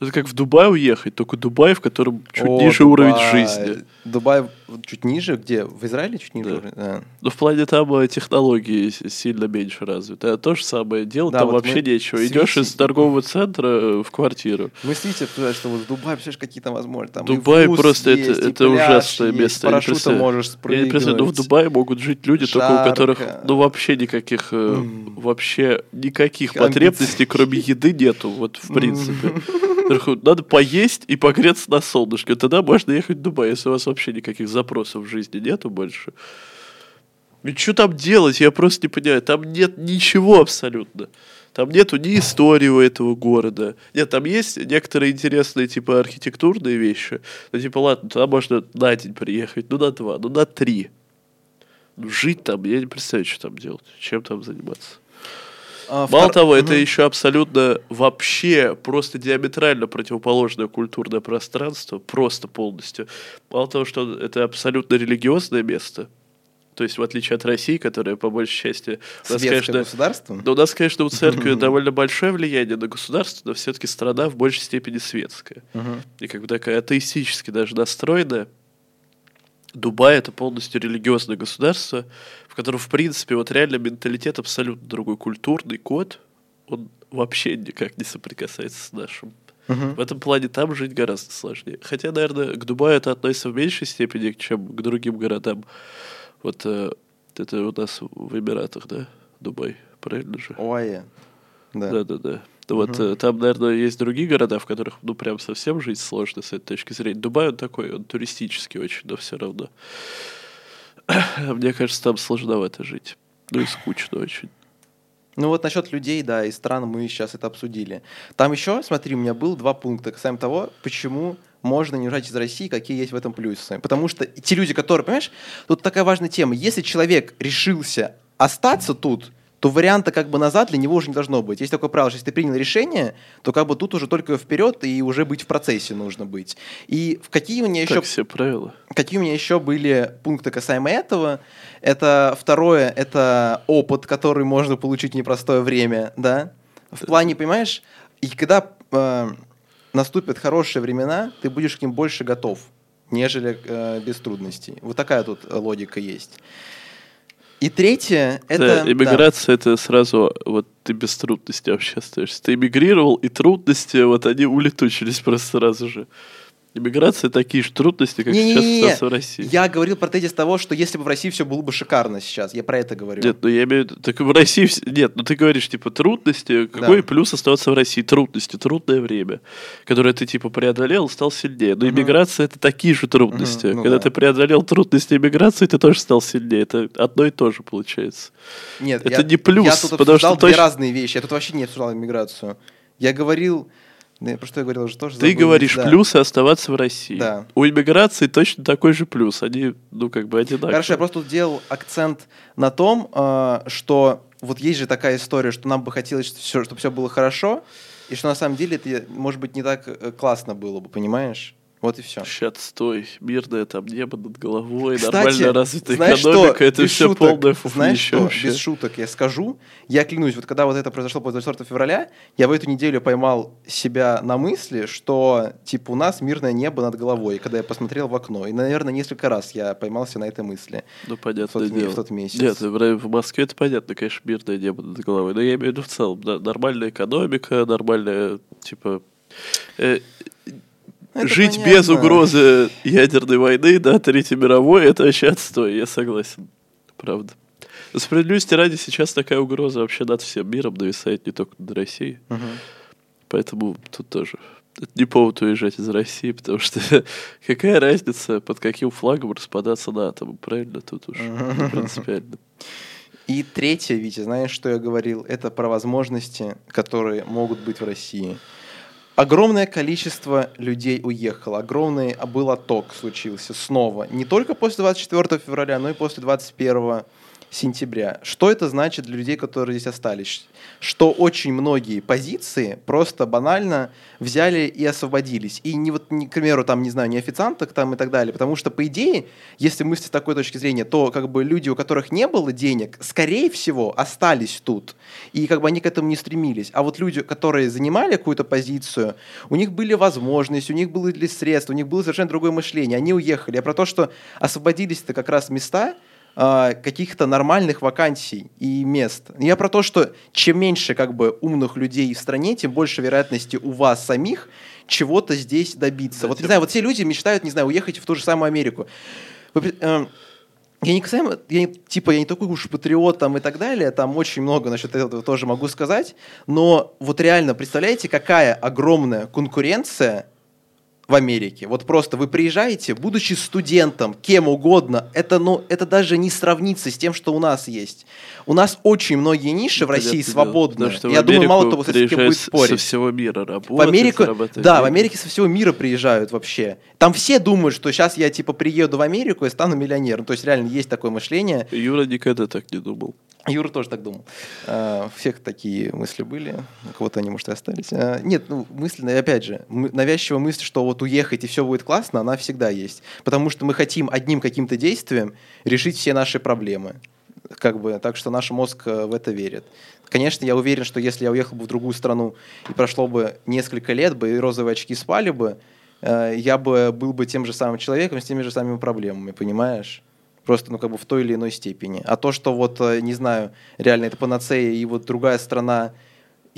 Ну, Это как в Дубай уехать, только Дубай, в котором чуть О, ниже Дубай. уровень жизни. Дубай чуть ниже, где? В Израиле чуть ниже? Да. уровень? Да. Но в плане там э, технологии сильно меньше развиты. А то же самое дело, Да, там вот вообще нечего. с Идешь из торгового центра э, в квартиру. Мы с Витей обсуждали, что вот в Дубае, представляешь, какие там возможности. Там Дубай просто это- есть, и это пляж ужасное есть, место. Парашютом можешь Я не представляю, ну в Дубае могут жить люди, только у которых Жарко. ну вообще никаких, М. вообще никаких Амбиций. потребностей, кроме еды, нету, вот в принципе. Надо поесть и погреться на солнышке. Тогда можно ехать в Дубай, если у вас вообще никаких запросов в жизни нету больше. И что там делать, я просто не понимаю. Там нет ничего абсолютно. Там нету ни истории у этого города. Нет, там есть некоторые интересные, типа, архитектурные вещи. Ну, типа, ладно, туда можно на день приехать, ну, на два, ну, на три. Ну, жить там, я не представляю, что там делать, чем там заниматься. А, Мало того, это еще абсолютно вообще просто диаметрально противоположное культурное пространство, просто полностью. Мало того, что это абсолютно религиозное место, то есть, в отличие от России, которая, по большей части... У нас, конечно, государство? Да, у нас, конечно, у церкви довольно большое влияние на государство, но все-таки страна в большей степени светская. И как бы такая атеистически даже настроенная. Дубай — это полностью религиозное государство, в котором, в принципе, вот реально менталитет абсолютно другой, культурный код, он вообще никак не соприкасается с нашим. Uh-huh. В этом плане там жить гораздо сложнее. Хотя, наверное, к Дубаю это относится в меньшей степени, чем к другим городам. Вот э, это у нас в Эмиратах, да? Дубай, правильно же? Ой, да. Да, да, да. Вот угу. там, наверное, есть другие города, в которых, ну, прям совсем жить сложно с этой точки зрения. Дубай, он такой, он туристический очень, но все равно. Мне кажется, там сложновато жить. Ну и скучно очень. Ну вот насчет людей, да, и стран мы сейчас это обсудили. Там еще, смотри, у меня было два пункта касаемо того, почему можно не уезжать из России, какие есть в этом плюсы. Потому что те люди, которые, понимаешь, тут такая важная тема. Если человек решился остаться тут, то варианта как бы назад для него уже не должно быть. Есть такое правило, что если ты принял решение, то как бы тут уже только вперед и уже быть в процессе нужно быть. И в какие у меня еще... Так все правила. Какие у меня еще были пункты касаемо этого? Это второе, это опыт, который можно получить в непростое время, да? В плане, понимаешь, и когда э, наступят хорошие времена, ты будешь к ним больше готов, нежели э, без трудностей. Вот такая тут э, логика есть. И третье, это... Да, иммиграция да. это сразу, вот ты без трудностей вообще остаешься. Ты эмигрировал, и трудности, вот они улетучились просто сразу же. Иммиграция такие же трудности, как не, сейчас не, не, в России. Я говорил про тезис того, что если бы в России все было бы шикарно сейчас. Я про это говорю. Нет, ну я имею в виду, так в России... Нет, ну ты говоришь, типа, трудности. Какой да. плюс оставаться в России? Трудности, трудное время, которое ты, типа, преодолел, стал сильнее. Но иммиграция угу. это такие же трудности. Угу, ну, Когда да. ты преодолел трудности иммиграции, ты тоже стал сильнее. Это одно и то же получается. Нет, это я, не плюс. Я тут потому что две точно... разные вещи. Я тут вообще не обсуждал иммиграцию. Я говорил да, про что я говорил уже тоже. Ты забыл. говоришь да. плюсы оставаться в России. Да. У иммиграции точно такой же плюс. Они, ну, как бы одинаковые. Хорошо, я просто тут делал акцент на том, э, что вот есть же такая история, что нам бы хотелось, чтобы все было хорошо, и что на самом деле это, может быть, не так э, классно было бы, понимаешь? Вот и все. Ща отстой. Мирное там небо над головой, Кстати, нормально развитая экономика. Что? Это Без все шуток. полное фуфлище Знаешь что? Вообще. Без шуток я скажу. Я клянусь, вот когда вот это произошло после 24 февраля, я в эту неделю поймал себя на мысли, что типа у нас мирное небо над головой, когда я посмотрел в окно. И, наверное, несколько раз я поймался на этой мысли. Ну, понятно. В тот, дело. в тот месяц. Нет, в Москве это понятно, конечно, мирное небо над головой. Но я имею в виду в целом, да, нормальная экономика, нормальная, типа... Э, это Жить понятно. без угрозы ядерной войны, да, Третьей мировой, это вообще отстой, я согласен. Правда. Справедливости ради сейчас такая угроза вообще над всем миром нависает, не только над Россией. Угу. Поэтому тут тоже это не повод уезжать из России, потому что какая разница, под каким флагом распадаться на атом, правильно? Тут уж принципиально. И третье, Витя, знаешь, что я говорил? Это про возможности, которые могут быть в России огромное количество людей уехало, огромный был отток случился снова. Не только после 24 февраля, но и после 21 сентября. Что это значит для людей, которые здесь остались? Что очень многие позиции просто банально взяли и освободились. И не вот, не, к примеру, там, не знаю, не официанток там и так далее. Потому что, по идее, если мыслить с такой точки зрения, то как бы люди, у которых не было денег, скорее всего, остались тут. И как бы они к этому не стремились. А вот люди, которые занимали какую-то позицию, у них были возможности, у них были средства, у них было совершенно другое мышление. Они уехали. А про то, что освободились-то как раз места, а, каких-то нормальных вакансий и мест. Я про то, что чем меньше как бы умных людей в стране, тем больше вероятности у вас самих чего-то здесь добиться. Да, вот, не знаю, вот все люди мечтают, не знаю, уехать в ту же самую Америку. Вы, э, я не касаемо, я типа, я не такой уж патриот там и так далее, там очень много насчет этого тоже могу сказать, но вот реально, представляете, какая огромная конкуренция в Америке. Вот просто вы приезжаете, будучи студентом, кем угодно, это, ну, это даже не сравнится с тем, что у нас есть. У нас очень многие ниши в России свободные. Я думаю, мало кто с этим будет спорить. со всего мира работать, в Америку, Да, в Америке со всего мира приезжают вообще. Там все думают, что сейчас я типа приеду в Америку и стану миллионером. То есть реально есть такое мышление. Юра никогда так не думал. Юра тоже так думал. Uh, у всех такие мысли были. У кого-то они, может, и остались. Uh, нет, ну, мысли, опять же, навязчивая мысль, что вот уехать и все будет классно, она всегда есть. Потому что мы хотим одним каким-то действием решить все наши проблемы. Как бы, так что наш мозг э, в это верит. Конечно, я уверен, что если я уехал бы в другую страну и прошло бы несколько лет бы, и розовые очки спали бы, uh, я бы был бы тем же самым человеком с теми же самыми проблемами, понимаешь? просто, ну, как бы в той или иной степени. А то, что вот, э, не знаю, реально это панацея, и вот другая страна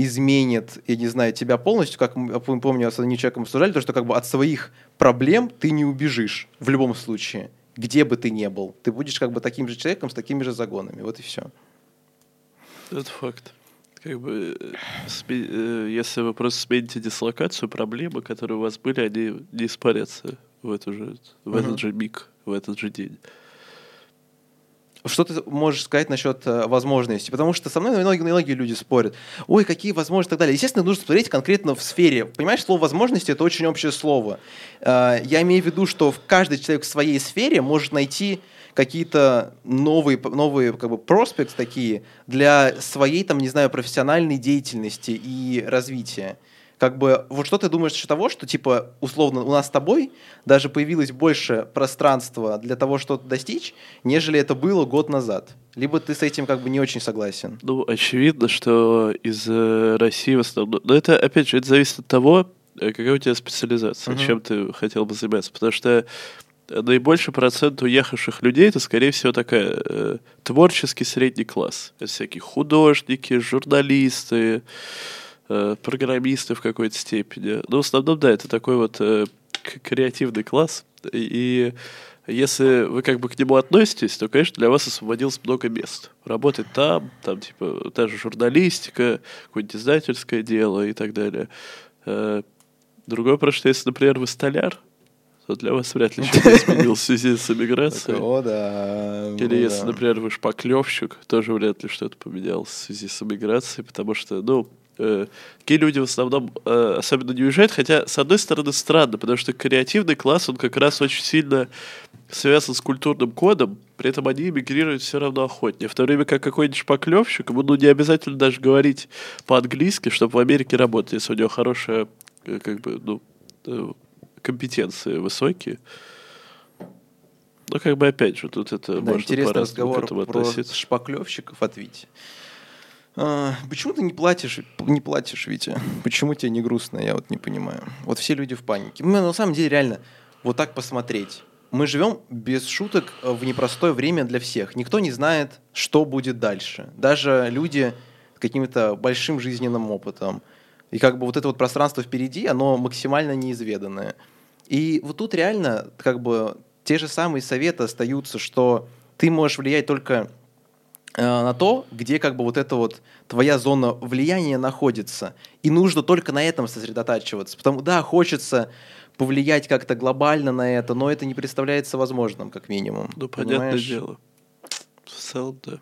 изменит, я не знаю, тебя полностью, как мы помню, с одним человеком обсуждали, то, что как бы от своих проблем ты не убежишь в любом случае, где бы ты ни был. Ты будешь как бы таким же человеком с такими же загонами. Вот и все. Это факт. Как бы, э, э, если вы просто смените дислокацию, проблемы, которые у вас были, они не испарятся в, эту же, в uh-huh. этот же миг, в этот же день. Что ты можешь сказать насчет э, возможностей? Потому что со мной многие, многие люди спорят. Ой, какие возможности и так далее. Естественно, нужно смотреть конкретно в сфере. Понимаешь, слово возможности это очень общее слово. Э, я имею в виду, что каждый человек в своей сфере может найти какие-то новые, новые как бы, проспекты такие для своей, там, не знаю, профессиональной деятельности и развития как бы, вот что ты думаешь насчет того, что, типа, условно, у нас с тобой даже появилось больше пространства для того, что-то достичь, нежели это было год назад? Либо ты с этим как бы не очень согласен? Ну, очевидно, что из России в основном... Но это, опять же, это зависит от того, э, какая у тебя специализация, uh-huh. чем ты хотел бы заниматься. Потому что наибольший процент уехавших людей это, скорее всего, такая э, творческий средний класс. Это всякие художники, журналисты, э, программисты в какой-то степени. Но в основном, да, это такой вот э, креативный класс. И если вы как бы к нему относитесь, то, конечно, для вас освободилось много мест. Работать там, там, типа, та же журналистика, какое-нибудь издательское дело и так далее. Э, другое просто, что если, например, вы столяр, то для вас вряд ли что-то изменилось в связи с эмиграцией. О, да. Или если, например, вы шпаклевщик, тоже вряд ли что-то поменялось в связи с эмиграцией, потому что, ну, э, такие люди в основном э, особенно не уезжают, хотя, с одной стороны, странно, потому что креативный класс, он как раз очень сильно связан с культурным кодом, при этом они эмигрируют все равно охотнее. В то время как какой-нибудь шпаклевщик, ему ну, не обязательно даже говорить по-английски, чтобы в Америке работать, если у него хорошая, э, как бы, ну, э, компетенции высокие. Ну, как бы, опять же, тут это да, можно интересный разговор про шпаклевщиков от Вити. А, почему ты не платишь, не платишь, Витя? Почему тебе не грустно? Я вот не понимаю. Вот все люди в панике. Мы на самом деле реально вот так посмотреть. Мы живем без шуток в непростое время для всех. Никто не знает, что будет дальше. Даже люди с каким-то большим жизненным опытом. И как бы вот это вот пространство впереди, оно максимально неизведанное. И вот тут реально как бы те же самые советы остаются, что ты можешь влиять только на то, где как бы вот эта вот твоя зона влияния находится. И нужно только на этом сосредотачиваться. Потому да, хочется повлиять как-то глобально на это, но это не представляется возможным, как минимум. Ну, понятное дело. В целом, да.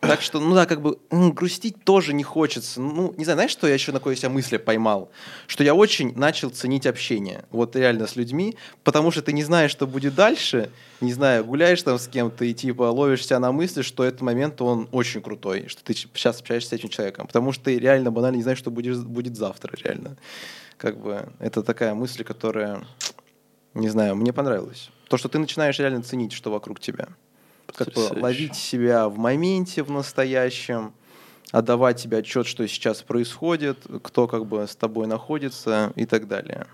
Так что, ну да, как бы ну, грустить тоже не хочется. Ну, не знаю, знаешь, что я еще на какой себя мысли поймал? Что я очень начал ценить общение. Вот реально с людьми, потому что ты не знаешь, что будет дальше. Не знаю, гуляешь там с кем-то и типа ловишь себя на мысли, что этот момент, он очень крутой, что ты сейчас общаешься с этим человеком. Потому что ты реально банально не знаешь, что будет, будет завтра, реально. Как бы это такая мысль, которая, не знаю, мне понравилась. То, что ты начинаешь реально ценить, что вокруг тебя как бы ловить себя в моменте, в настоящем, отдавать себе отчет, что сейчас происходит, кто как бы с тобой находится и так далее.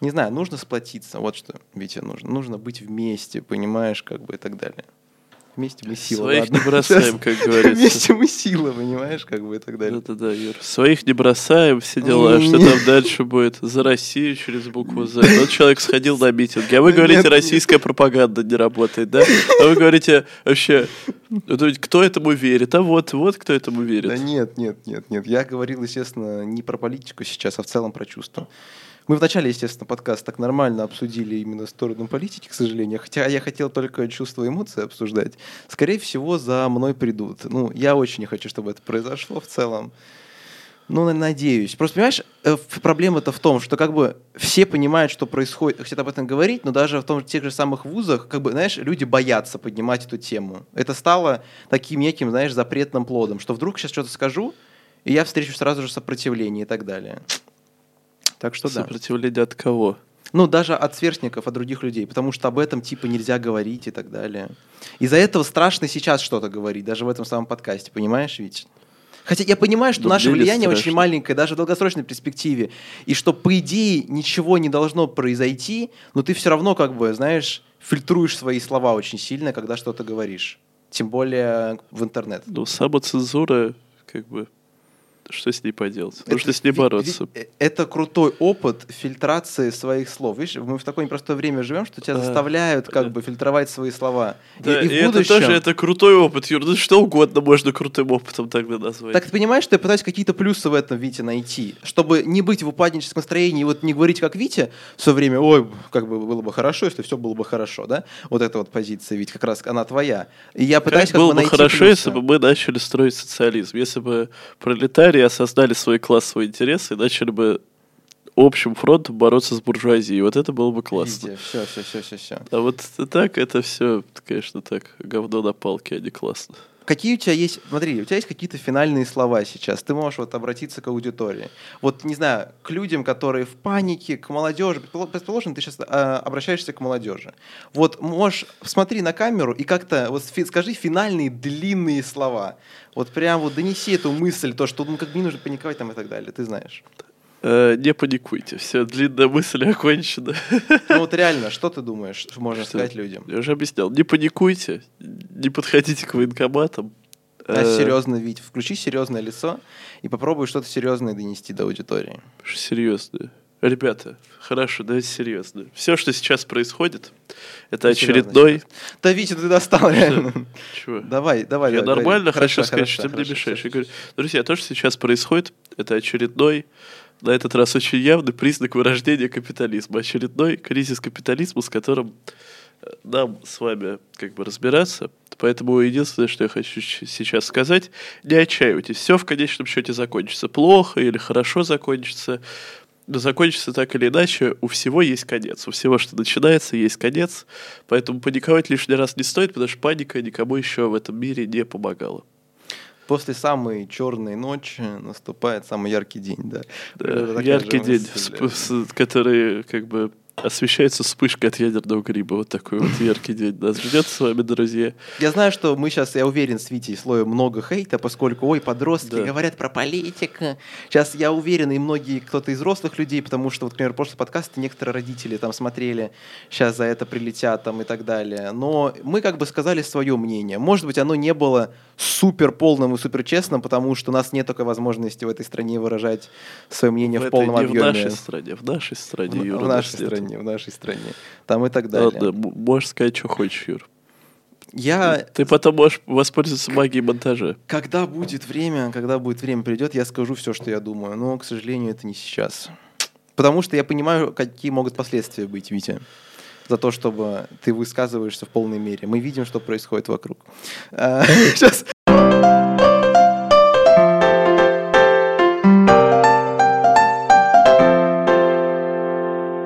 Не знаю, нужно сплотиться, вот что, Витя, нужно. Нужно быть вместе, понимаешь, как бы и так далее. Вместе мы сила. Своих ладно. не бросаем, как говорится. Вместе мы сила, понимаешь, как бы и так далее. Да-да-да, Юр. Своих не бросаем, все дела. Что там дальше будет? За Россию через букву З. Вот человек сходил на митинг, а вы Да говорите, российская пропаганда не работает, да? А вы говорите, вообще, кто этому верит? А вот, вот кто этому Да верит. нет, нет, нет, нет. Я говорил, естественно, не про политику сейчас, а в целом про чувства. Мы вначале, естественно, подкаст так нормально обсудили именно сторону политики, к сожалению. Хотя я хотел только чувства и эмоции обсуждать. Скорее всего, за мной придут. Ну, я очень не хочу, чтобы это произошло в целом. Ну, на- надеюсь. Просто, понимаешь, э, в- проблема-то в том, что как бы все понимают, что происходит, хотят об этом говорить, но даже в том, тех же самых вузах, как бы, знаешь, люди боятся поднимать эту тему. Это стало таким неким, знаешь, запретным плодом, что вдруг сейчас что-то скажу, и я встречу сразу же сопротивление и так далее. Так что да. Сопротивление от кого? Ну, даже от сверстников, от других людей, потому что об этом типа нельзя говорить и так далее. Из-за этого страшно сейчас что-то говорить, даже в этом самом подкасте, понимаешь, Вить? Хотя я понимаю, что наше влияние очень страшно. маленькое, даже в долгосрочной перспективе, и что, по идее, ничего не должно произойти, но ты все равно, как бы, знаешь, фильтруешь свои слова очень сильно, когда что-то говоришь. Тем более в интернет. Ну, самоцензура, как бы, что с ней поделать? Это Нужно с ней бороться. э, Это крутой опыт фильтрации своих слов. Видишь, мы в такое непростое время живем, что тебя Да. заставляют как бы фильтровать свои слова. Да, и, и, и в будущем... это тоже это крутой опыт, Юр. Ну, что угодно можно крутым опытом тогда назвать. Так ты понимаешь, что я пытаюсь какие-то плюсы в этом Вите найти, чтобы не быть в упадническом настроении и вот не говорить как Витя все время, ой, как бы было бы хорошо, если все было бы хорошо, да? Вот эта вот позиция, ведь как раз она твоя. И я пытаюсь Как как, было бы бы хорошо, плюсы. если бы мы начали строить социализм. Если бы пролетарии осознали свой классовый интерес и начали бы общим фронтом бороться с буржуазией. Вот это было бы классно. Все, все, все, все, все. А вот так, это все, конечно, так, говно на палке, а не классно. Какие у тебя есть, смотри, у тебя есть какие-то финальные слова сейчас, ты можешь вот обратиться к аудитории. Вот, не знаю, к людям, которые в панике, к молодежи, Предполо- предположим, ты сейчас обращаешься к молодежи. Вот можешь, смотри на камеру и как-то вот фи- скажи финальные длинные слова. Вот прям вот донеси эту мысль, то, что ну как бы не нужно паниковать там и так далее, ты знаешь. Э, не паникуйте, все, длинная мысль окончена. Ну вот реально, что ты думаешь, можно Что? сказать людям? Я уже объяснял, не паникуйте, не подходите к военкоматам. А, Э, серьезно, Вить, включи серьезное лицо и попробуй что-то серьезное донести до аудитории. Серьезно. Ребята, хорошо, давайте серьезно. Все, что сейчас происходит, это Серьезно очередной... Да, Витя, ты достал реально. Чего? Давай, давай. Я давай, нормально говори. хочу Хорошо, сказать, хорошо, что ты мне мешаешь. Я говорю, друзья, то, что сейчас происходит, это очередной, на этот раз очень явный признак вырождения капитализма. Очередной кризис капитализма, с которым э, нам с вами как бы разбираться. Поэтому единственное, что я хочу сейчас сказать, не отчаивайтесь. Все в конечном счете закончится плохо или хорошо закончится. Но закончится так или иначе, у всего есть конец. У всего, что начинается, есть конец. Поэтому паниковать лишний раз не стоит, потому что паника никому еще в этом мире не помогала. После самой черной ночи наступает самый яркий день, да. Да, яркий день, с- который как бы освещается вспышкой от ядерного гриба. Вот такой вот яркий день нас ждет с вами, друзья. Я знаю, что мы сейчас, я уверен, с Витей словим много хейта, поскольку, ой, подростки Да. говорят про политику. Сейчас я уверен, и многие, кто-то из взрослых людей, потому что, вот, например, прошлый подкаст некоторые родители там смотрели, сейчас за это прилетят там и так далее. Но мы как бы сказали свое мнение. Может быть, оно не было супер полным и супер честным, потому что у нас нет такой возможности в этой стране выражать свое мнение в, этой- полном объеме. в нашей стране, в нашей стране, В- в нашей нас в нашей стране. Там и так далее. Ладно, можешь сказать, что хочешь, Юр. Я Ты потом можешь воспользоваться магией монтажа. Когда будет время, когда будет время придет, я скажу все, что я думаю. Но, к сожалению, это не сейчас. Потому что я понимаю, какие могут последствия быть, Витя. За то, чтобы ты высказываешься в полной мере. Мы видим, что происходит вокруг. Сейчас